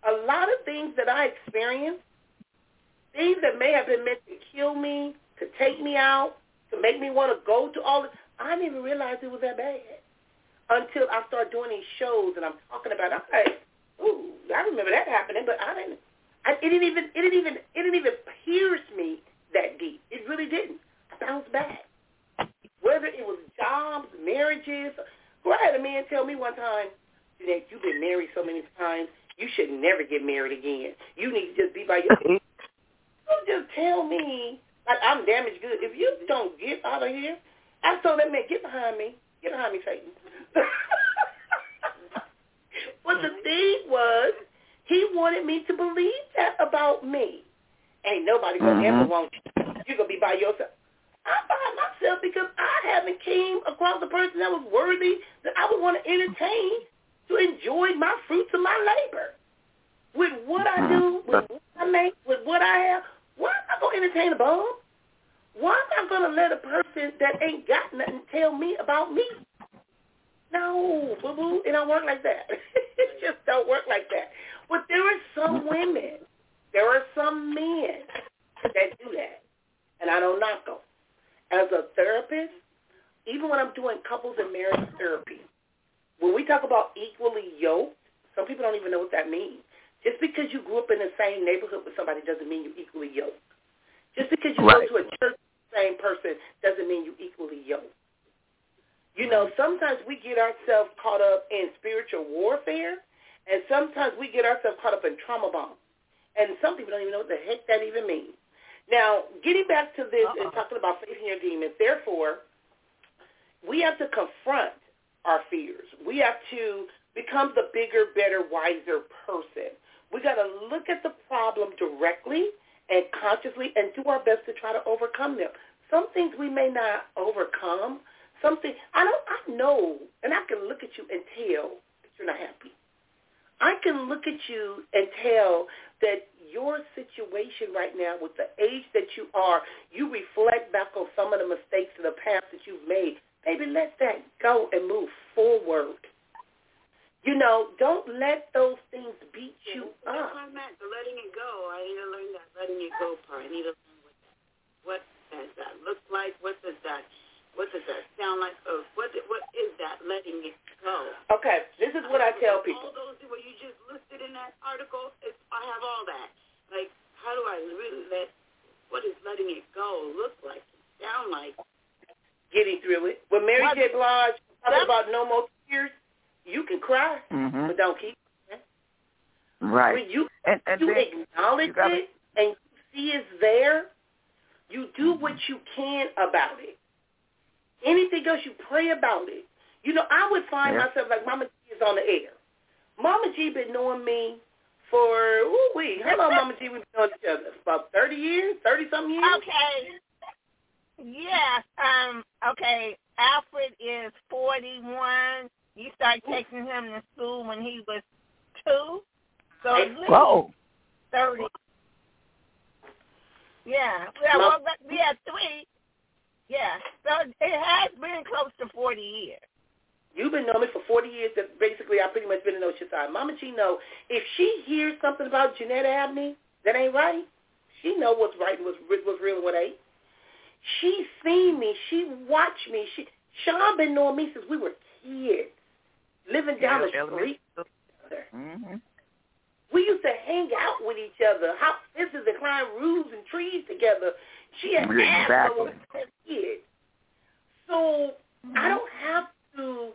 A lot of things that I experienced things that may have been meant to kill me, to take me out, to make me want to go to all this. I didn't even realize it was that bad until I started doing these shows and I'm talking about. I'm like, ooh, I remember that happening, but I didn't. I, it didn't even. It didn't even. It didn't even pierce me that deep. It really didn't. I bounced back. Whether it was jobs, marriages. Well, I had a man tell me one time, Jeanette, you've been married so many times, you should never get married again. You need to just be by yourself. Don't just tell me like I'm damaged good. If you don't get out of here, I told that man, get behind me. Get behind me, Satan. But the thing was, he wanted me to believe that about me. Ain't nobody gonna Mhm. ever want you. You're gonna be by yourself. I'm by myself because I haven't came across a person that was worthy that I would want to entertain to enjoy my fruits of my labor. With what I do, with what I make, with what I have, why am I gonna entertain a bum? Why am I gonna let a person that ain't got nothing tell me about me? No, boo boo, it don't work like that. it just don't work like that. But there are some mm. women, there are some men that do that, and I don't knock them. As a therapist, even when I'm doing couples and marriage therapy, when we talk about equally yoked, some people don't even know what that means. Just because you grew up in the same neighborhood with somebody doesn't mean you're equally yoked. Just because you Right. go to a church with the same person doesn't mean you're equally yoked. You know, sometimes we get ourselves caught up in spiritual warfare, and sometimes we get ourselves caught up in trauma bond. And some people don't even know what the heck that even means. Now, getting back to this and uh-uh. talking about facing your demons, therefore, we have to confront our fears. We have to become the bigger, better, wiser person. We got to look at the problem directly and consciously and do our best to try to overcome them. Some things we may not overcome. Something I don't I know and I can look at you and tell that you're not happy. I can look at you and tell that your situation right now with the age that you are, you reflect back on some of the mistakes in the past that you've made. Baby, let that go and move forward. You know, don't let those things beat you That's up. what I meant, letting it go. I need to learn that letting it go part. I need to learn what what does that look like? What does that, what does that sound like? Uh, what, what is that letting it go? Okay, this is what I tell All people. All those what you just listed in that article, it's, I have all that. Like, how do I really let, what does letting it go look like, sound like? Getting through it. When Mary What- J. Blige talking about no more tears, you can cry, Mhm. but don't keep. Right. When you And and you acknowledge you gotta- it and you see it's there, you do what you can about it. Anything else, you pray about it. You know, I would find Yeah. myself like Mama G is on the air. Mama G been knowing me for ooh wee. How long Mama G we been knowing each other? About thirty years, thirty something years. Okay. Yes. Um. Okay. Alfred is forty-one. You started taking him to school when he was two, so at least whoa. thirty. Yeah. Yeah. Well, we had three. Yeah. So it has been close to forty years. You've been knowing me for 40 years. That basically, I pretty much been in Oceanside. Mama G know if she hears something about Jeanette Abney that ain't right, she know what's right and what's, what's real and what ain't. She seen me. She watched me. She Sean been knowing me since we were kids, living down the street together. hmm We used to hang out with each other, hop fences and climb roofs and trees together. She had Exactly. asthma when we were kids. So I don't have to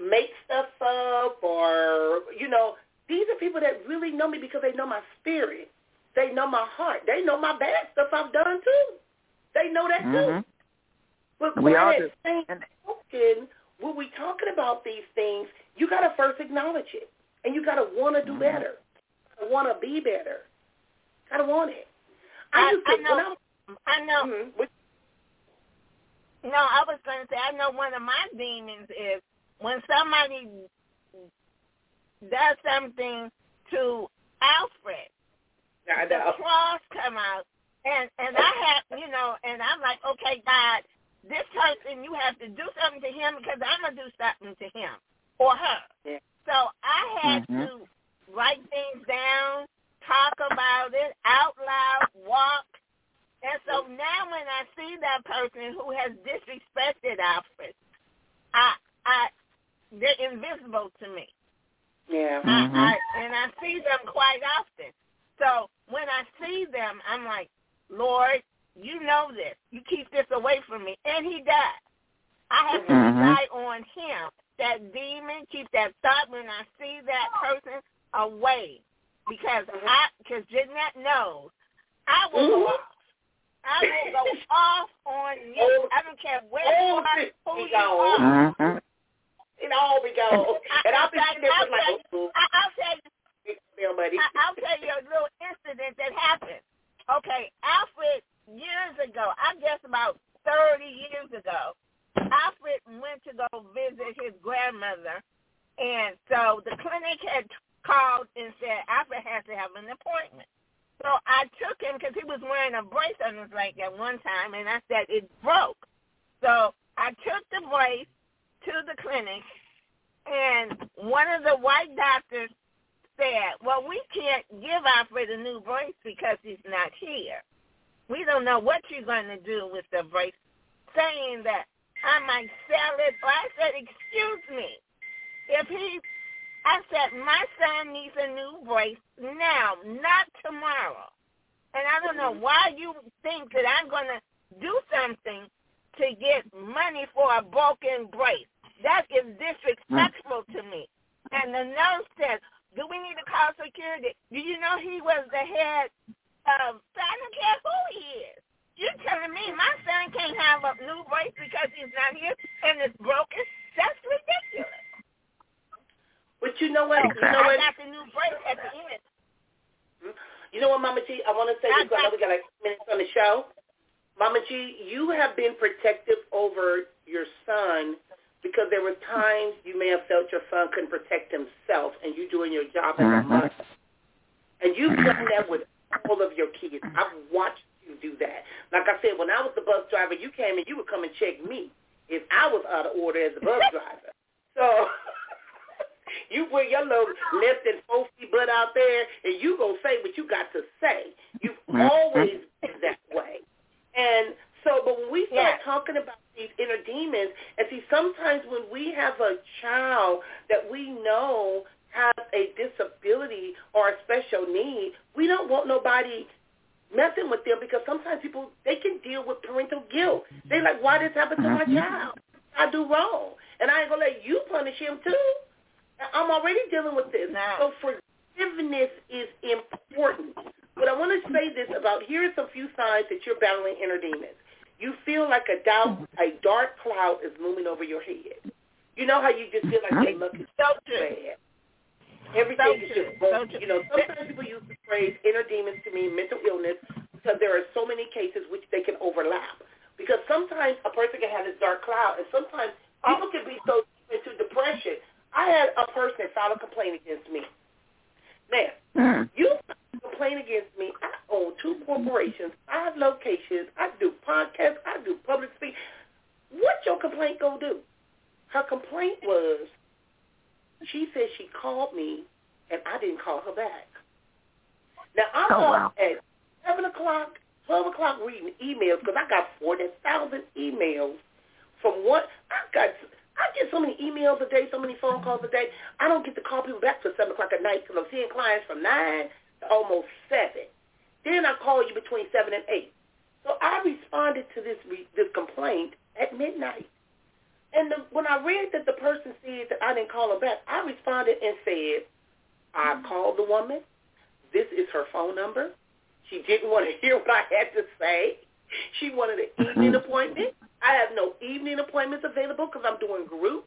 make stuff up or, you know, these are people that really know me because they know my spirit. They know my heart. They know my bad stuff I've done too. They know that too. hmm But We by all that do. same token, when we talking about these things, you got to first acknowledge it. And you got to want to do Mhm. better. Want to be better. Got to want it. I, I- used to, I know. When I know. mhm, with- No, I was going to say, I know one of my demons is when somebody does something to Alfred, I the know. claws come out, and and I have, you know, and I'm like, okay, God, this person, you have to do something to him because I'm gonna do something to him or her. Yeah. So I had Mhm. to write things down, talk about it out loud, walk. And so now when I see that person who has disrespected Alfred, I, I, they're invisible to me. Yeah. Mhm. I, I, and I see them quite often. So when I see them, I'm like, Lord, you know this. You keep this away from me. And he does. I have to Mhm. rely on him. That demon, keep that thought when I see that person away. Because I, because Jeanette knows, I will go Mhm. off. I will go off on you. I don't care where you are, this you all. are. Mhm. it all be gone. And I'll be sitting there with like, oh, I'll tell you, Bill buddy. I, I'll tell you a little incident that happened. Okay, Alfred, years ago, I guess about 30 years ago, Alfred went to go visit his grandmother, and so the clinic had called and said Alfred has to have an appointment. So I took him because he was wearing a brace on his leg at one time, and I said it broke. So I took the brace to the clinic, and one of the white doctors said, well, we can't give Alfred a new brace because he's not here. We don't know what you're going to do with the brace, saying that I might sell it. Or I said, excuse me. If he, I said, my son needs a new brace now, not tomorrow. And I don't know mm-hmm. why you think that I'm going to do something to get money for a broken brace. That is disrespectful mm. to me. And the nurse said, do we need to call security? Do you know he was the head of, I don't care who he is. You're telling me my son can't have a new brace because he's not here and it's broken? That's ridiculous. But you know what? Exactly. You know what? I got the new brace at the end. You know what, Mama G? I want to say this. 'cause I know we got like minutes on the show. Mama G, you have been protective over your son because there were times you may have felt your son couldn't protect himself, and you doing your job as a Mhm. mother. And you've done that with all of your kids. I've watched you do that. Like I said, when I was the bus driver, you came and you would come and check me if I was out of order as a bus driver. So you wear your little less than four feet butt out there, and you gonna say what you got to say. You've Mhm. always been that way. And so, but when we start Yeah. talking about these inner demons, and see, sometimes when we have a child that we know has a disability or a special need, we don't want nobody messing with them because sometimes people they can deal with parental guilt. They like, why did this happened to my Mhm. child? I do wrong, and I ain't gonna let you punish him too. I'm already dealing with this. So forgiveness is important. But I want to say this about here are some few signs that you're battling inner demons. You feel like a doubt, a dark cloud is looming over your head. You know how you just feel like luck is So bad. Everything So is just So broken. true. You know, sometimes people use the phrase inner demons to mean mental illness because there are so many cases which they can overlap. Because sometimes a person can have this dark cloud, and sometimes people can be so deep into depression. I had a person file a complaint against me. Now, Mm. you filed a complaint against me. I own two corporations, five locations. I do podcasts. I do public speak. What your complaint gonna do? Her complaint was she said she called me and I didn't call her back. Now I'm Oh, up wow. at seven o'clock, twelve o'clock reading emails because I got forty thousand emails from what I got. I get so many emails a day, so many phone calls a day. I don't get to call people back till seven o'clock at night because I'm seeing clients from nine to almost seven. Then I call you between seven and eight. So I responded to this re- this complaint at midnight. And the, when I read that the person said that I didn't call her back, I responded and said, I mm-hmm. called the woman. This is her phone number. She didn't want to hear what I had to say. She wanted an mm-hmm. evening appointment. I have no evening appointments available because I'm doing group.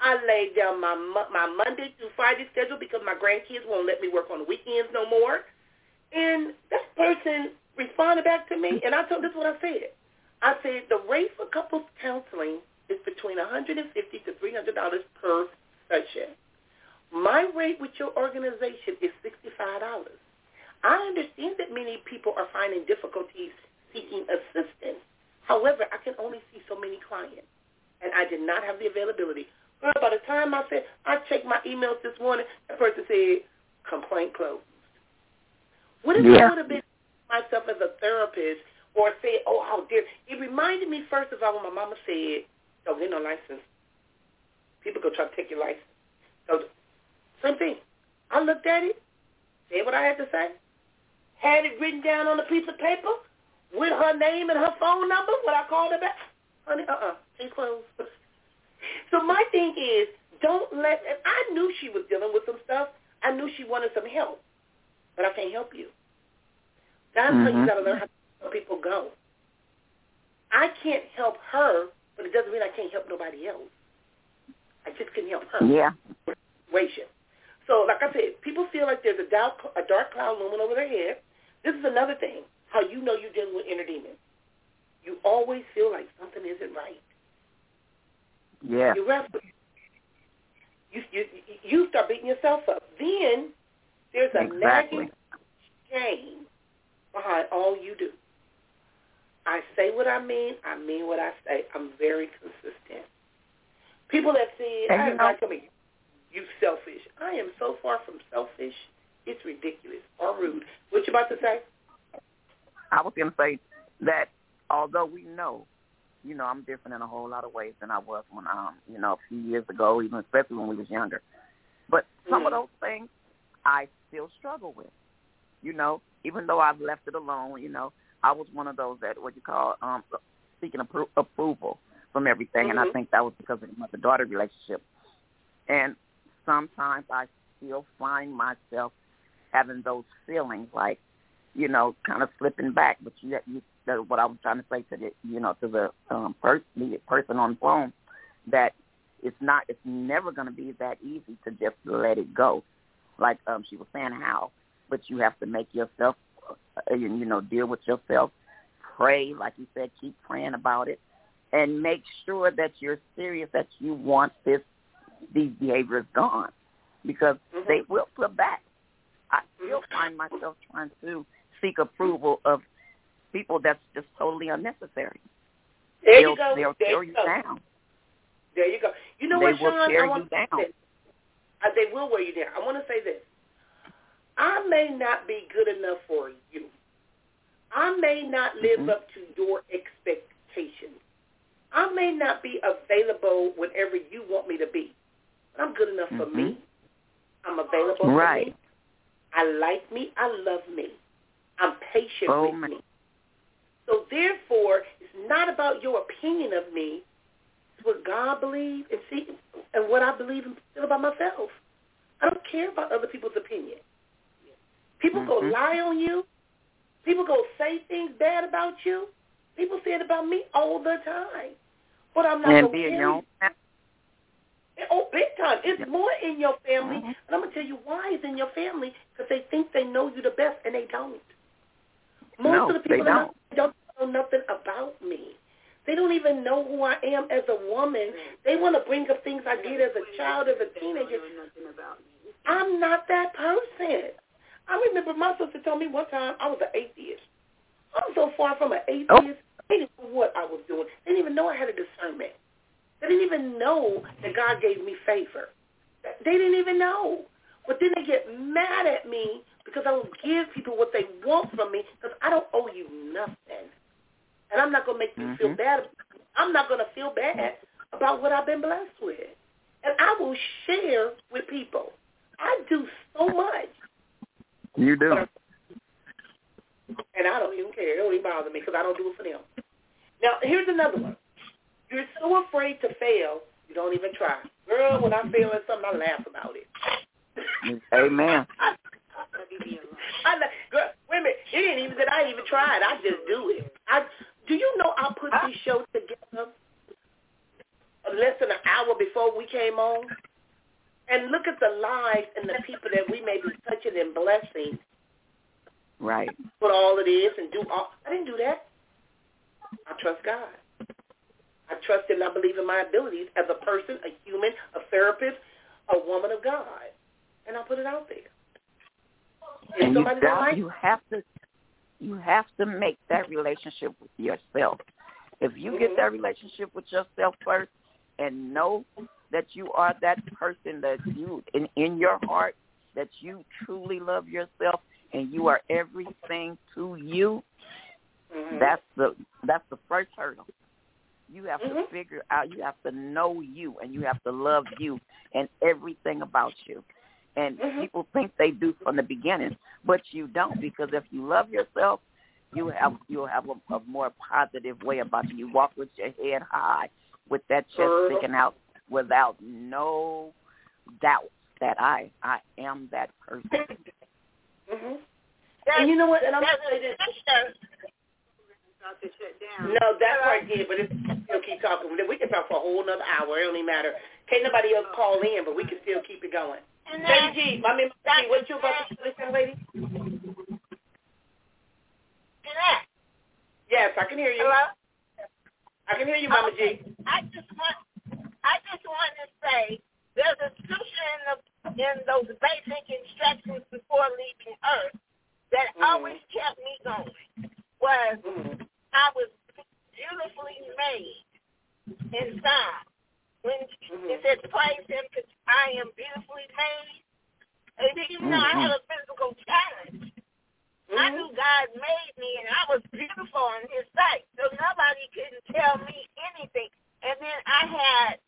I laid down my my Monday through Friday schedule because my grandkids won't let me work on the weekends no more. And that person responded back to me, and I told this is what I said. I said the rate for couples counseling between 150 to 300 dollars per session. My rate with your organization is $65. I understand that many people are finding difficulties seeking assistance. However, I can only see so many clients, and I did not have the availability. Well, by the time I said, I checked my emails this morning, that person said, complaint closed. What if I would have been myself as a therapist or say, oh, how dare. It reminded me, first of all, when my mama said, don't get no license. People go try to take your license. So, same thing. I looked at it, said what I had to say, had it written down on a piece of paper with her name and her phone number when I called her back. Honey, uh-uh, case closed. so my thing is, don't let, and I knew she was dealing with some stuff. I knew she wanted some help, but I can't help you. That's how you Mhm. got to learn how to let people go. I can't help her, but it doesn't mean I can't help nobody else. I just couldn't help her. Yeah. Situation. So, like I said, people feel like there's a dark, a dark cloud looming over their head. This is another thing, how you know you're dealing with inner demons. You always feel like something isn't right. Yeah. You wrestle. You, you, you start beating yourself up. Then there's a Exactly. nagging shame behind all you do. I say what I mean. I mean what I say. I'm very consistent. People that say, I you am not coming, you selfish. I am so far from selfish. It's ridiculous or rude. What you about to say? I was going to say that although we know, you know, I'm different in a whole lot of ways than I was when, um, you know, a few years ago, even especially when we was younger. But some of Mhm. those things I still struggle with. You know, even though I've left it alone, you know, I was one of those that what you call um seeking appro- approval from everything, and I Mhm. think that was because of the mother-daughter relationship. And sometimes I still find myself having those feelings, like you know, kind of slipping back. But you, you, that what I was trying to say to the, you know, to the um, person, the person on the phone, that it's not, it's never going to be that easy to just let it go. Like um, she was saying, how, but you have to make yourself, uh, you you know, deal with yourself, pray, like you said, keep praying about it, and make sure that you're serious that you want this, these behaviors gone, because Mhm. they will flip back. I still find myself trying to seek approval of people that's just totally unnecessary. There they'll, you go. They'll there tear you you go. down. There you go. You know they what, will Sean? tear I want you down. To say, uh, they will wear you down. I want to say this. I may not be good enough for you. I may not live Mhm. up to your expectations. I may not be available whenever you want me to be. But I'm good enough for Mhm. me. I'm available Right. for me. I like me. I love me. I'm patient Oh, with man. me. So therefore, it's not about your opinion of me. It's what God believes and see and what I believe and feel about myself. I don't care about other people's opinion. People go Mhm. lie on you. People go say things bad about you. People say it about me all the time. But I'm not And gonna be in your Oh, big time. It's Yep. more in your family. Mhm. And I'm going to tell you why it's in your family, because they think they know you the best, and they don't. Most No, of the people they in my don't know nothing about me. They don't even know who I am as a woman. They want to bring up things I did as a child, as a teenager. I'm not that person. I remember my sister told me one time I was an atheist. I'm so far from an atheist. They didn't know what I was doing. They didn't even know I had a discernment. They didn't even know that God gave me favor. They didn't even know. But then they get mad at me because I don't give people what they want from me because I don't owe you nothing. And I'm not going to make you feel Mhm. bad. I'm not going to feel bad about what I've been blessed with. And I will share with people. I do so much. You do. And I don't even care. It don't even bother me because I don't do it for them. Now, here's another one. You're so afraid to fail, you don't even try. Girl, when I fail at something, I laugh about it. Amen. I, I, girl, wait a minute. It ain't even that I even tried. I just do it. I do you know I put this show together less than an hour before we came on? And look at the lives and the people that we may be touching and blessing Right. put all of this and do all. I didn't do that. I trust God. I trust and I believe in my abilities as a person, a human, a therapist, a woman of God, and I put it out there. If And you got, like you have to you have to make that relationship with yourself. If you Mhm. get that relationship with yourself first and know that you are that person that you in in your heart that you truly love yourself and you are everything to you, Mhm. that's the that's the first hurdle. You have to Mhm. figure out you have to know you and you have to love you and everything about you. And Mhm. people think they do from the beginning, but you don't because if you love yourself, you have you'll have a, a more positive way about you. You walk with your head high, with that chest Mhm. sticking out, without no doubt that I I am that person. Mhm. And you know what? And I'm gonna say this. No, that part did, but it's, still keep talking. We can talk for a whole another hour. It don't even matter. Can't nobody else call in, but we can still keep it going. And Lady G, my name is What you about to say, lady? Yes, I can hear you. Hello? I can hear you, Mama okay. G. I just want I just want to say there's a scripture in the in those basic instructions before leaving Earth that Mhm. always kept me going. Was Mhm. I was beautifully made inside. When Mhm. it says praise him because I am beautifully made. And even though I Mhm. had a physical challenge, I Mhm. knew God made me and I was beautiful in his sight. So nobody couldn't tell me anything. And then I had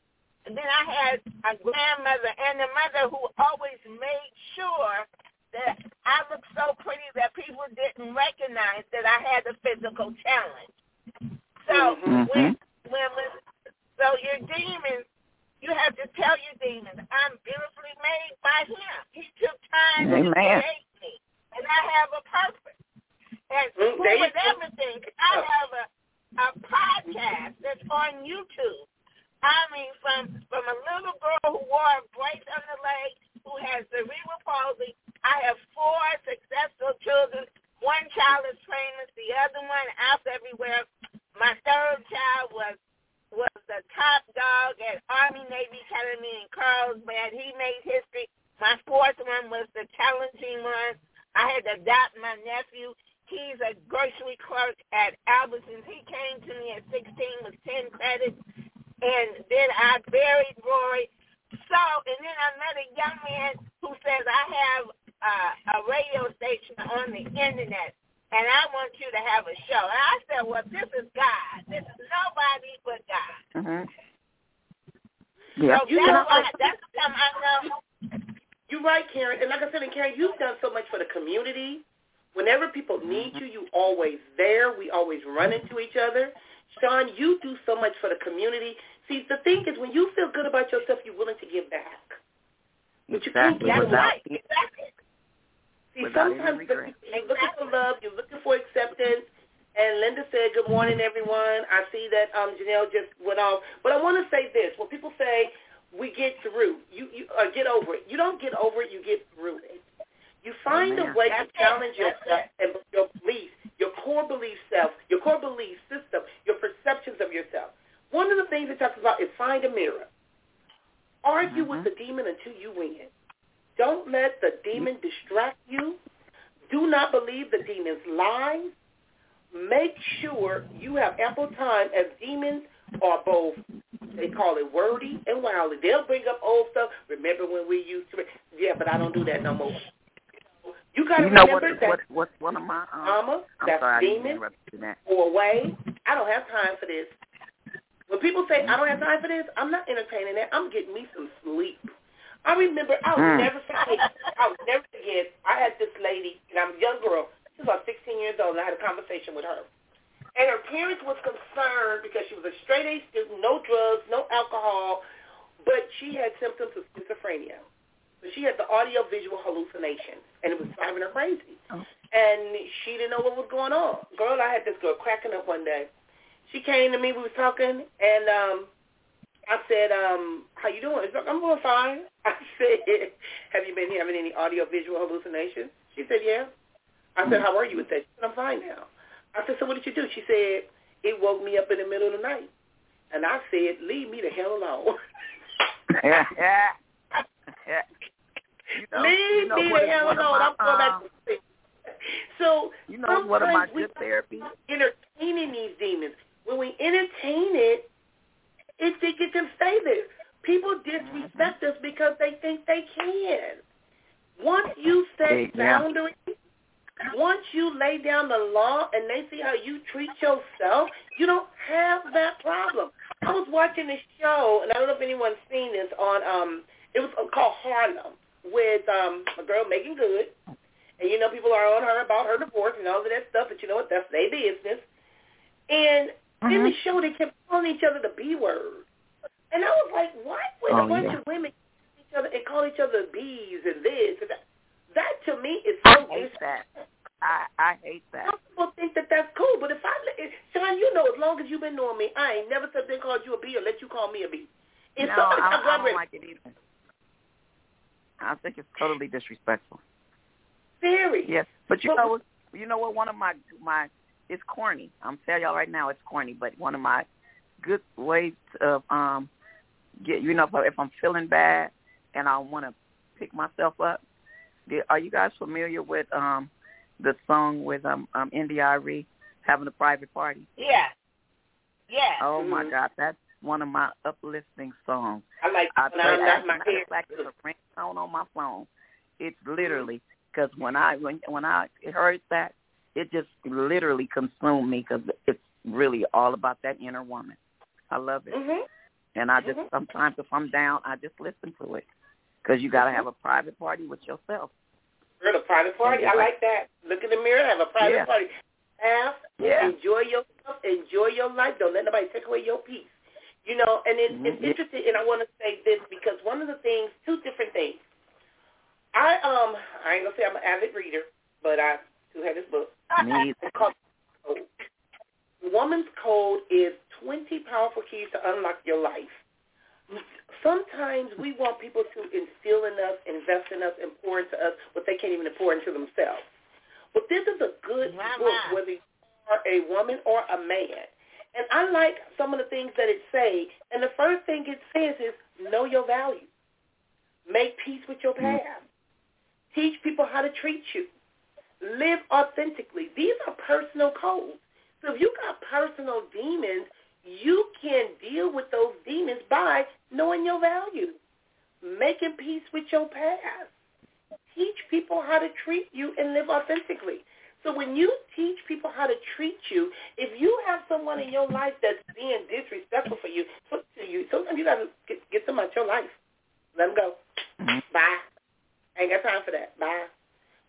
and then I had a grandmother and a mother who always made sure that I looked so pretty that people didn't recognize that I had a physical challenge. So Mhm. when when when so your demons you have to tell your demons, I'm beautifully made by him. He took time to create me. And I have a purpose. And Mm, who there you with go. everything, 'cause I have a, a podcast that's on YouTube. I mean, from from a little girl who wore a brace on the leg, who has cerebral palsy. I have four successful children. One child is famous, the other one out everywhere. My third child was was the top dog at Army Navy Academy in Carlsbad. He made history. My fourth one was the challenging one. I had to adopt my nephew. He's a grocery clerk at Albertsons. He came to me at 16 with 10 credits. And then I buried Rory. So, and then I met a young man who says, I have uh, a radio station on the internet, and I want you to have a show. And I said, well, this is God. This is nobody but God. Mhm. Yeah. So You that's know- why, that's how I know. You're right, Karen. And like I said, and Karen, you've done so much for the community. Whenever people need you, you always there. We always run into each other. Sean, you do so much for the community. See, the thing is, when you feel good about yourself, you're willing to give back. But you can't Exactly. get That's away. Without right. Exactly. See, Without any sometimes regret. you're looking for love, you're looking for acceptance. And Linda said, "Good morning, everyone." I see that um, Janelle just went off, but I want to say this: when people say we get through, you you or get over it, you don't get over it, you get through it. You find Amen. a way That's to challenge it. That's yourself and your beliefs, your core belief self, your core belief system, your perceptions of yourself. One of the things it talks about is find a mirror. Argue with Mhm. the demon until you win. Don't let the demon distract you. Do not believe the demon's lies. Make sure you have ample time as demons are both, they call it wordy and wily. They'll bring up old stuff. Remember when we used to, yeah, but I don't do that no more. You got to You know what? remember that What? What's one of my? Um, mama, I'm that's sorry, demon, that. or away. I don't have time for this. When people say I don't have time for this, I'm not entertaining that. I'm getting me some sleep. I remember I'll Mm. never forget. I'll never forget. I had this lady, and I'm a young girl. She was about 16 years old, and I had a conversation with her. And her parents was concerned because she was a straight A student, no drugs, no alcohol, but she had symptoms of schizophrenia. So she had the audio visual hallucinations, and it was driving her crazy. Oh. And she didn't know what was going on. Girl, I had this girl cracking up one day. She came to me, we was talking, and um, I said, um, how you doing? She's like, I'm doing fine. I said, have you been having any audio visual hallucinations? She said, yeah. I said, how are you with that? She said, I'm fine now. I said, so what did you do? She said, it woke me up in the middle of the night. And I said, leave me the hell alone. yeah. You know, leave you know me what the hell alone. I'm going back um, to sleep. So You know what sometimes we good therapy? entertaining these demons. When we entertain it, it, it, it can stay there. People disrespect us because they think they can. Once you set Yeah. boundaries, once you lay down the law and they see how you treat yourself, you don't have that problem. I was watching this show, and I don't know if anyone's seen this on. um It was called Harlem with um a girl Meagan Good, and you know people are on her about her divorce and all of that stuff. But you know what? That's their business. And in the show, they kept calling each other the B word, and I was like, why would Oh, a bunch yeah. of women each other and call each other bees and this and that? That to me is I so hate that. I I hate that. some people think that that's cool, but if I, if, Sean, you know, as long as you've been knowing me, I ain't never said they called you a bee or let you call me a bee. No, somebody I, I don't like it either. I think it's totally disrespectful. Very. Yes, but you But- know, you know what? One of my my it's corny. I'm telling y'all right now, it's corny. But one of my good ways of um get you know if, I'm feeling bad and I want to pick myself up. Are you guys familiar with um the song with um um India.Arie having a private party? Yeah. Yeah. Oh my Mhm. God, that's one of my uplifting songs. I like I play not my hair. of it's a ringtone on my phone. It's literally because when I when when I heard that, it just literally consumed me because it's really all about that inner woman. I love it, Mhm. and I just Mhm. sometimes if I'm down, I just listen to it because you got to have a private party with yourself. Girl, a private party. I like that. Look in the mirror, have a private Yeah. party. Laugh, Yeah. enjoy yourself, enjoy your life. Don't let nobody take away your peace. You know, and it, it's Mhm. interesting, and I want to say this because one of the things, two different things. I um, I ain't gonna say I'm an avid reader, but I do have this book. Me It's. Woman's Code is 20 powerful keys to unlock your life. Sometimes we want people to instill in us, invest in us, and pour into us what they can't even pour into themselves. But this is a good Mama. book, whether you are a woman or a man. And I like some of the things that it say. And the first thing it says is know your value. Make peace with your mm. past. Teach people how to treat you. Live authentically. These are personal codes. So if you got personal demons, you can deal with those demons by knowing your value, making peace with your past. Teach people how to treat you and live authentically. So when you teach people how to treat you, if you have someone in your life that's being disrespectful for you, to you, sometimes you got to get, get them out your life. Let them go. Mhm. Bye. I ain't got time for that. Bye.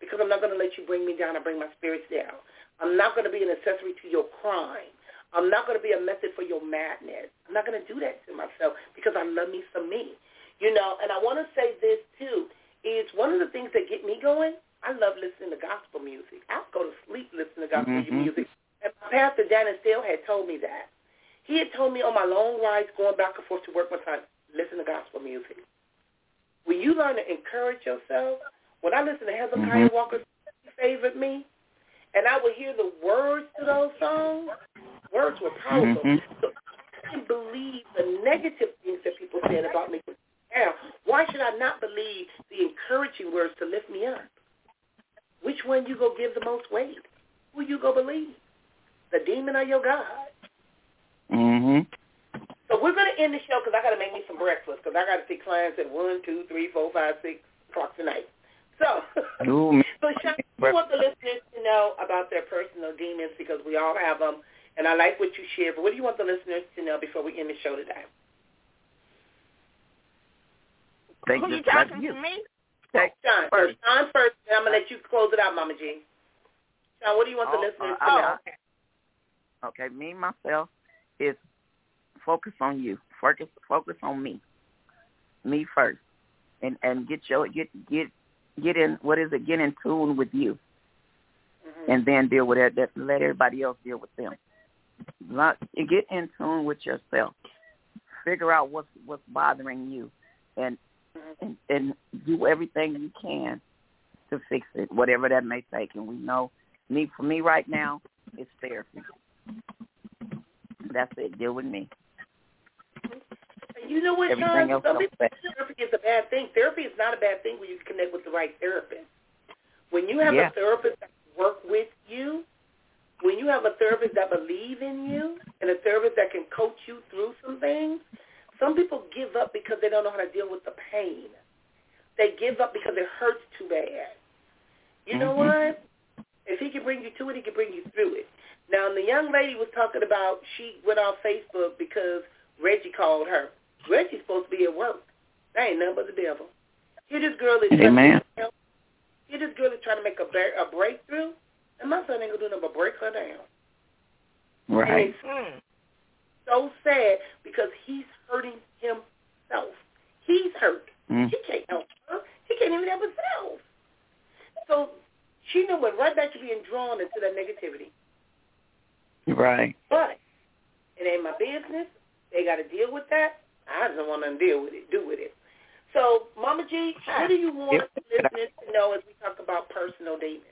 Because I'm not going to let you bring me down or bring my spirits down. I'm not going to be an accessory to your crime. I'm not going to be a method for your madness. I'm not going to do that to myself because I love me some me. You know, and I want to say this too. It's one of the things that get me going. I love listening to gospel music. I'll go to sleep listening to gospel Mhm. music. And Pastor Dennis Dale had told me that. He had told me on my long rides going back and forth to work one time, listen to gospel music. When you learn to encourage yourself, when I listen to Hezekiah Mhm. Walker, he favored me, and I would hear the words to those songs, words were powerful. Mhm. So I can believe the negative things that people said about me. Now, why should I not believe the encouraging words to lift me up? Which one you go give the most weight? Who you go believe? The demon or your God? Mhm. So we're going to end the show because I got to make me some breakfast because I got to see clients at one, two, three, four, five, six o'clock tonight. So, Ooh, me- so Sean, we want the listeners to know about their personal demons because we all have them, and I like what you shared. But what do you want the listeners to know before we end the show today? They Who you just like talking you. to me? Sean first. Sean first, and I'm gonna let you close it out, Mama G. Sean, what do you want the Oh, listeners uh, to know? Okay, me myself is focus on you. Focus focus on me. Me first. And and get your get get get in what is it, get in tune with you Mhm. and then deal with it that let everybody else deal with them. Not get in tune with yourself. Figure out what's what's bothering you and and, and do everything you can to fix it, whatever that may take. And we know me for me right now, it's therapy. That's it. Deal with me. You know what, Everything else Some people think therapy is a bad thing. Therapy is not a bad thing when you connect with the right therapist. When you have Yeah. a therapist that can work with you, when you have a therapist that believe in you, and a therapist that can coach you through some things, some people give up because they don't know how to deal with the pain. They give up because it hurts too bad. You know Mhm. what? If he can bring you to it, he can bring you through it. Now, the young lady was talking about she went on Facebook because Reggie called her. Reggie's supposed to be at work. That ain't nothing but the devil. Here this girl is Amen. Here this girl is trying to make a, bar- a breakthrough, and my son ain't gonna do nothing but break her down. Right. it's. So sad because he's hurting himself. He's hurt. Mm. He can't help her. He can't even help himself. So she done went right back to being drawn into that negativity. Right. But it ain't my business. They got to deal with that. I I don't want to deal with it, do with it. So, Mama G, what do you want listeners to know as we talk about personal demons?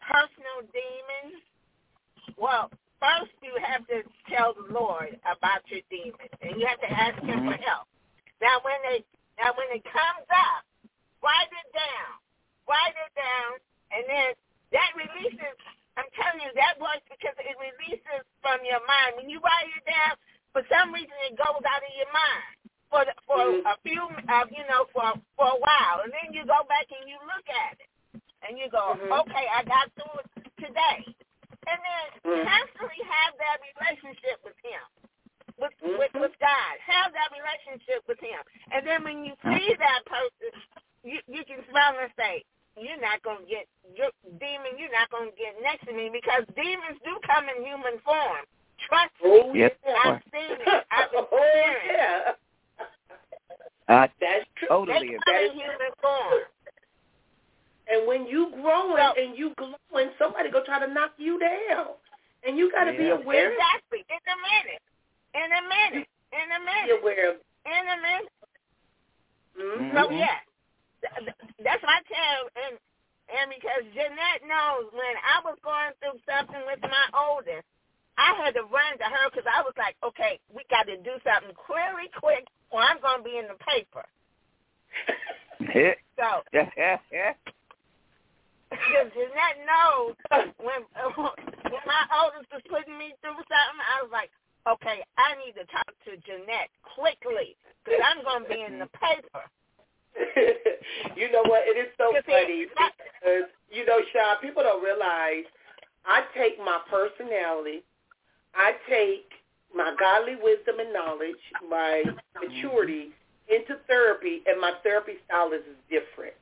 Personal demons. Well, first you have to tell the Lord about your demons, and you have to ask Him for help. Now, when they now when it comes up, write it down, write it down, and then that releases. I'm telling you, that works because it releases from your mind. When you write it down, for some reason it goes out of your mind for the, for Mhm. a few, uh, you know, for for a while, and then you go back and you look at it, and you go, Mhm. okay, I got through it today, and then Mhm. constantly have that relationship with Him, with with Mhm. with God. Have that relationship with Him, and then when you see that person, you you can smell and say, you're not gonna get your demon. You're not gonna get next to me because demons do come in human form. Trust me. Oh, Yes, yeah. I've seen it. I've oh, experienced it. yeah. I That's true. totally They come in human form. And when you growing So- and you glowing, somebody go try to knock you down. And you got to be aware. Exactly. In a minute. In a minute. In a minute. Be aware of. In a minute. Mm-hmm. So yeah, Th- th- that's my tell, and and because Jeanette knows when I was going through something with my oldest, I had to run to her because I was like, okay, we got to do something really quick, or I'm going to be in the paper. So because Jeanette knows when uh, when my oldest was putting me through something, I was like, okay, I need to talk to Jeanette quickly because I'm going to be in the paper. you know what? It is so funny because you know, Sean, people don't realize I take my personality, I take my godly wisdom and knowledge, my mm-hmm. maturity into therapy, and my therapy style is different.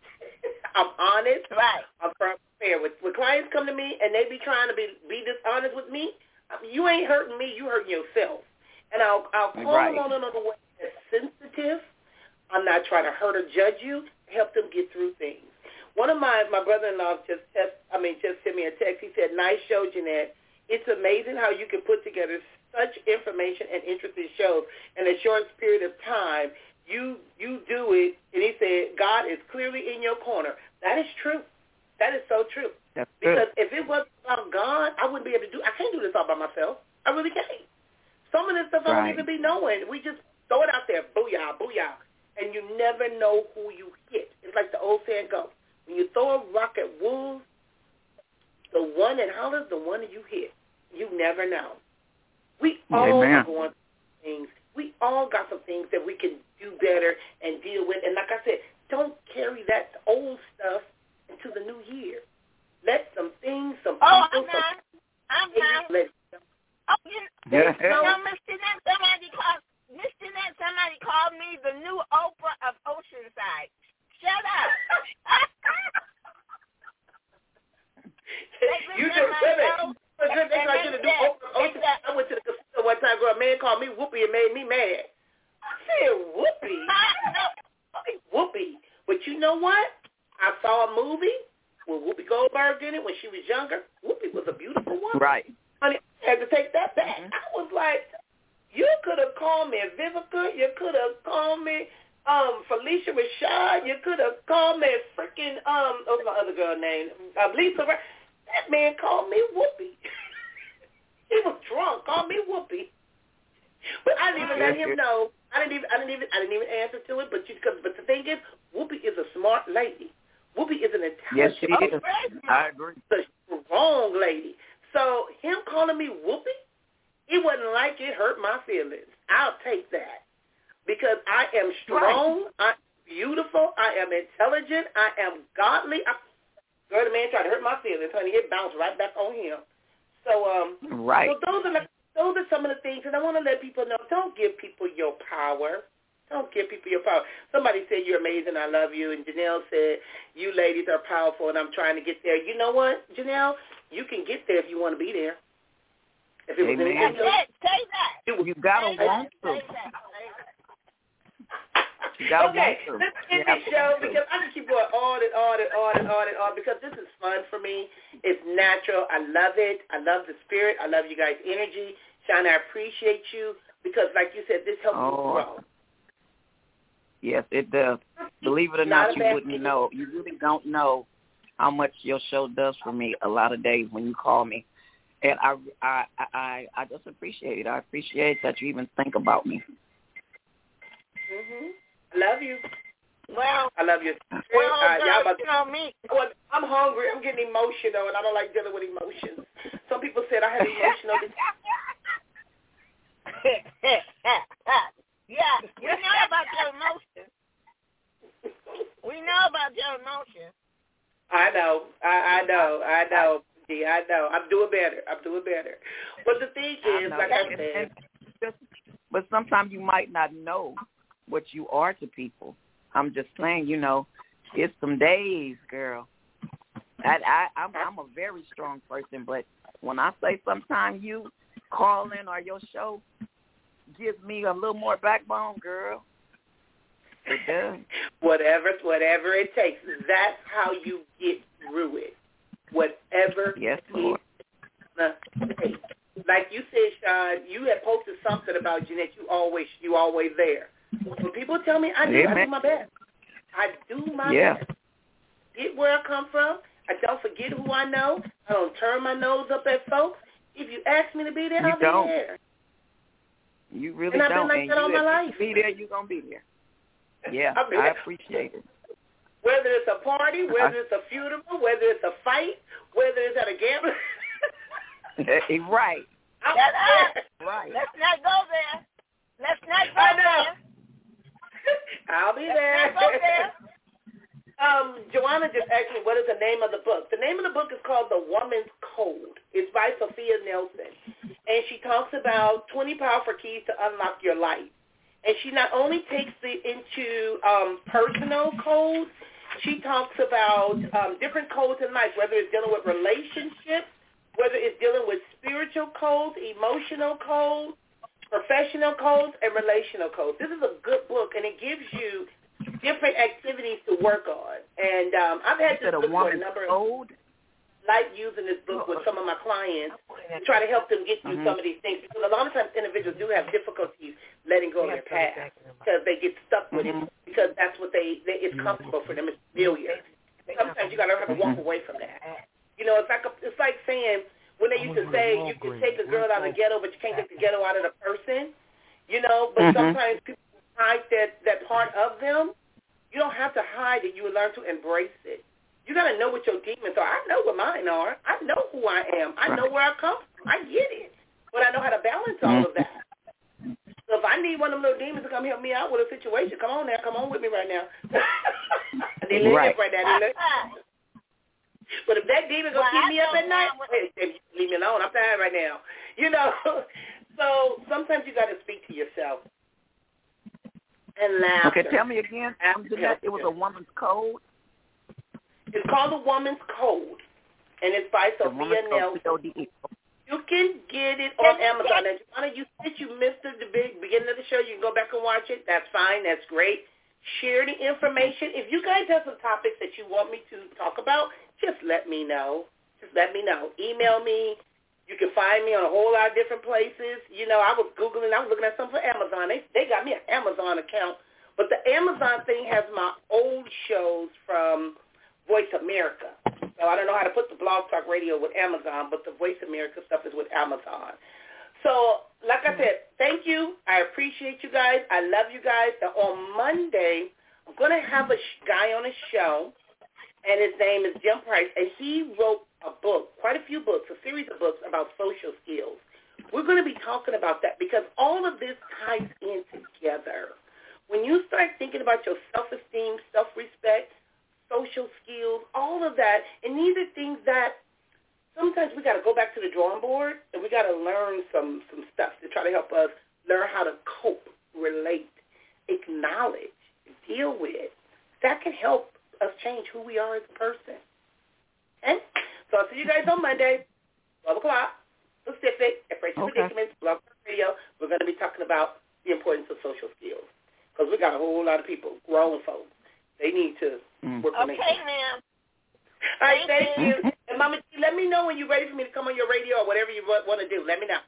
I'm honest. Right. I'm fair. When, when clients come to me and they be trying to be be dishonest with me, you ain't hurting me. You hurting yourself. And I'll I'll call Right. them on another way that's sensitive. I'm not trying to hurt or judge you. Help them get through things. One of my my brother-in-law just text, I mean just sent me a text. He said, "Nice show, Jeanette. It's amazing how you can put together such information and interesting shows in a short period of time. You you do it." And he said, "God is clearly in your corner." That is true. That is so true. That's true. Because if it wasn't about God, I wouldn't be able to do. I can't do this all by myself. I really can't. Some of this stuff I don't even be knowing. We just throw it out there, booyah, booyah, and you never know who you hit. It's like the old saying goes: when you throw a rock at wolves, the one that hollers, the one that you hit. You never know. We all Amen. are going through things. We all got some things that we can do better and deal with. And like I said, don't carry that old stuff into the new year. Let some things, some Oh, people, I'm not. I'm some not. let Oh, you, Yeah. you know, Miss Jeanette, somebody called Miss Jeanette, somebody called me the new Oprah of Oceanside. Shut up. you just said it. That's and- like and you to they do said- open. I went to the casino one time, girl. A man called me Whoopi and made me mad. I said Whoopi, Whoopi. But you know what? I saw a movie with Whoopi Goldberg in it when she was younger. Whoopi was a beautiful woman. Right. Honey, I had to take that back. Mhm. I was like, you could have called me Vivica. You could have called me um Phylicia Rashad. You could have called me freaking um what's my other girl name? Uh, Lisa. Ra- That man called me Whoopi. he was drunk. Called me Whoopi. But I didn't even let him know. I didn't even. I didn't even. I didn't even answer to it. But you, but the thing is, Whoopi is a smart lady. Whoopi is an Yes, intelligent. she is. I agree. the wrong lady. So him calling me Whoopi, it wasn't like it hurt my feelings. I'll take that because I am strong. I'm beautiful. I am intelligent. I am godly. I, girl, the man tried to hurt my feelings, honey. It bounced right back on him. So um, Right. so those are like, those are some of the things, and I want to let people know: don't give people your power. Don't give people your power. Somebody said you're amazing. I love you, and Janelle said you ladies are powerful, and I'm trying to get there. You know what, Janelle? You can get there if you want to be there. If it was Amen. anything Say, else, say that. you You gotta want to. Say that. That. Okay, let's end You this show because I can keep going on and on and on and on and on because this is fun for me. It's natural. I love it. I love the spirit. I love you guys' energy. Sean, I appreciate you because, like you said, this helps Oh. you grow. Yes, it does. Believe it or Not not, you wouldn't thing. know. You really don't know how much your show does for me. A lot of days when you call me, and I, I, I, I just appreciate it. I appreciate that you even think about me. Mhm. Love you. Well, I love you. well, uh, y'all girl, about you know me. Well, I'm hungry. I'm getting emotional, and I don't like dealing with emotions. Some people said I had emotional. yeah, we know about your emotions. We know about your emotions. I know. I, I know. I know. Gee, I know. I'm doing better. I'm doing better. But the thing is, know. like I said, and- but sometimes you might not know what you are to people. I'm just saying, you know, it's some days, girl. I, I I'm I'm a very strong person, but when I say sometimes you call in or your show gives me a little more backbone, girl. It does. whatever, whatever it takes. That's how you get through it. Whatever Yes, Lord. Like you said, Sean, you had posted something about Jeanette. You always, you always there. When people tell me, I do, I do my best. I do my Yeah. best. Get where I come from. I don't forget who I know. I don't turn my nose up at folks. If you ask me to be there, You I'll don't. be there. You really And I've been don't. like and that you, all my life. be there, you're gonna be there. Yeah, I've been I appreciate it. Whether it's a party, whether it's a funeral, whether it's a fight, whether it's at a gambling. right, I'm Shut there. right. Let's not go there. Let's not go I know. there. I'll be there. Um, Joanna just asked me what is the name of the book. The name of the book is called The Woman's Code. It's by Sophia Nelson. And she talks about 20 powerful keys to unlock your life. And she not only takes it into um, personal codes, she talks about um, different codes in life, whether it's dealing with relationships, whether it's dealing with spiritual codes, emotional codes, professional codes, and relational codes. This is a good book, and it gives you different activities to work on. And um, I've had this a book for a number of like using this book with some of my clients to try to help them get through Mhm. some of these things because a lot of times individuals do have difficulties letting go of their past because they get stuck with Mhm. it because that's what they, they it's comfortable for them. It's familiar. Sometimes you got to learn how to walk Mhm. away from that. You know, it's like a, it's like saying when they used to say you can take a girl out of the ghetto, but you can't take the ghetto out of the person. You know, but Mhm. sometimes people hide that that part of them. You don't have to hide it. You learn to embrace it. You got to know what your demons are. I know what mine are. I know who I am. I know where I come from. I get it. But I know how to balance all of that. So if I need one of them little demons to come help me out with a situation, come on now. Come on with me right now. they live Right. right now. They live. But if that demon gonna Well, keep I me up at night, hey, hey, leave me alone. I'm tired right now. You know. So sometimes you got to speak to yourself and laugh. Okay, tell me again. After Um, it was a woman's code. It's called The Woman's Code, and it's by The Sophia woman's Nelson. code. C-O-D-E. You can get it on Amazon. And Joanna, you said you missed the big beginning of the show. You can go back and watch it. That's fine. That's great. Share the information. If you guys have some topics that you want me to talk about, just let me know. Just let me know. Email me. You can find me on a whole lot of different places. You know, I was Googling. I was looking at something for Amazon. They, they got me an Amazon account. But the Amazon thing has my old shows from Voice America. So I don't know how to put the Blog Talk Radio with Amazon, but the Voice America stuff is with Amazon. So, like I said, thank you. I appreciate you guys. I love you guys. So on Monday, I'm going to have a guy on a show, and his name is Jim Price, and he wrote a book, quite a few books, a series of books about social skills. We're going to be talking about that because all of this ties in together. When you start thinking about your self-esteem, self-respect, social skills, all of that, and these are things that sometimes we got to go back to the drawing board and we got to learn some some stuff to try to help us learn how to cope, relate, acknowledge, deal with. That can help change who we are as a person. Okay? So I'll see you guys on Monday, 12 o'clock, Pacific, at Friendship Okay. Predicaments, Blog Radio. We're going to be talking about the importance of social skills because we got a whole lot of people, grown folks. They need to Mm. work on their Okay, ma'am. all right, thank Thank you. And Mama T, let me know when you're ready for me to come on your radio or whatever you want to do. Let me know.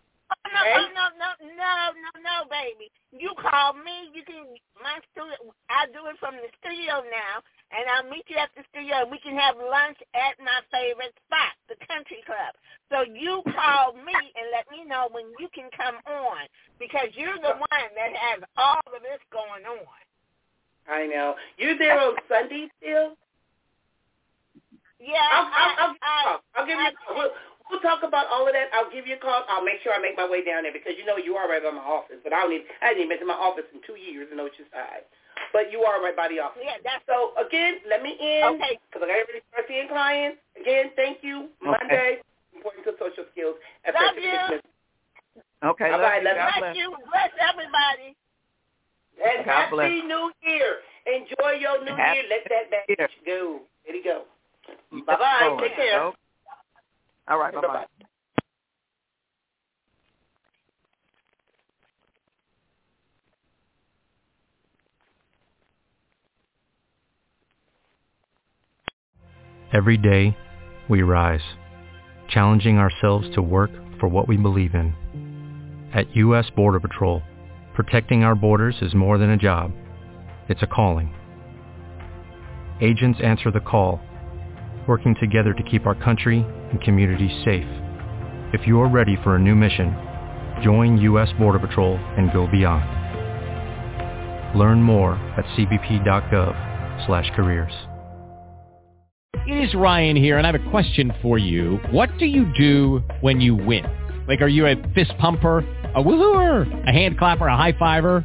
No, Okay? oh, no, no, no, no, no, baby. You call me. You can my studio. I do it from the studio now, and I'll meet you at the studio. and We can have lunch at my favorite spot, the country club. So you call me and let me know when you can come on because you're the one that has all of this going on. I know. You're there on Sunday still? Yeah, I'll, I'll, I, I'll, I'll, I'll give you. I. We'll, we'll talk about all of that. I'll give you a call. I'll make sure I make my way down there because you know you are right by my office. But I don't need. I didn't even been to my office in two years in Oceanside. But you are right by the office. yeah, that's So again, let me end okay. because I got everybody start seeing clients. Again, thank you. Monday, important to social skills. Love you. Okay, All love right, you. let's- Bless bless. you. Bless everybody. And God happy bless. New Year. Enjoy your New Happy Year. Let that baggage go. Let it go. Bye bye. Take care. Okay. All right, bye bye. Bye-bye. Every day, we rise, challenging ourselves to work for what we believe in. At U.S. Border Patrol, protecting our borders is more than a job. It's a calling. Agents answer the call, working together to keep our country and communities safe. If you are ready for a new mission, join U.S. Border Patrol and go beyond. Learn more at cbp.gov slash careers. It is Ryan here, and I have a question for you. What do you do when you win? Like, are you a fist pumper, a woohooer, a hand clapper, a high fiver?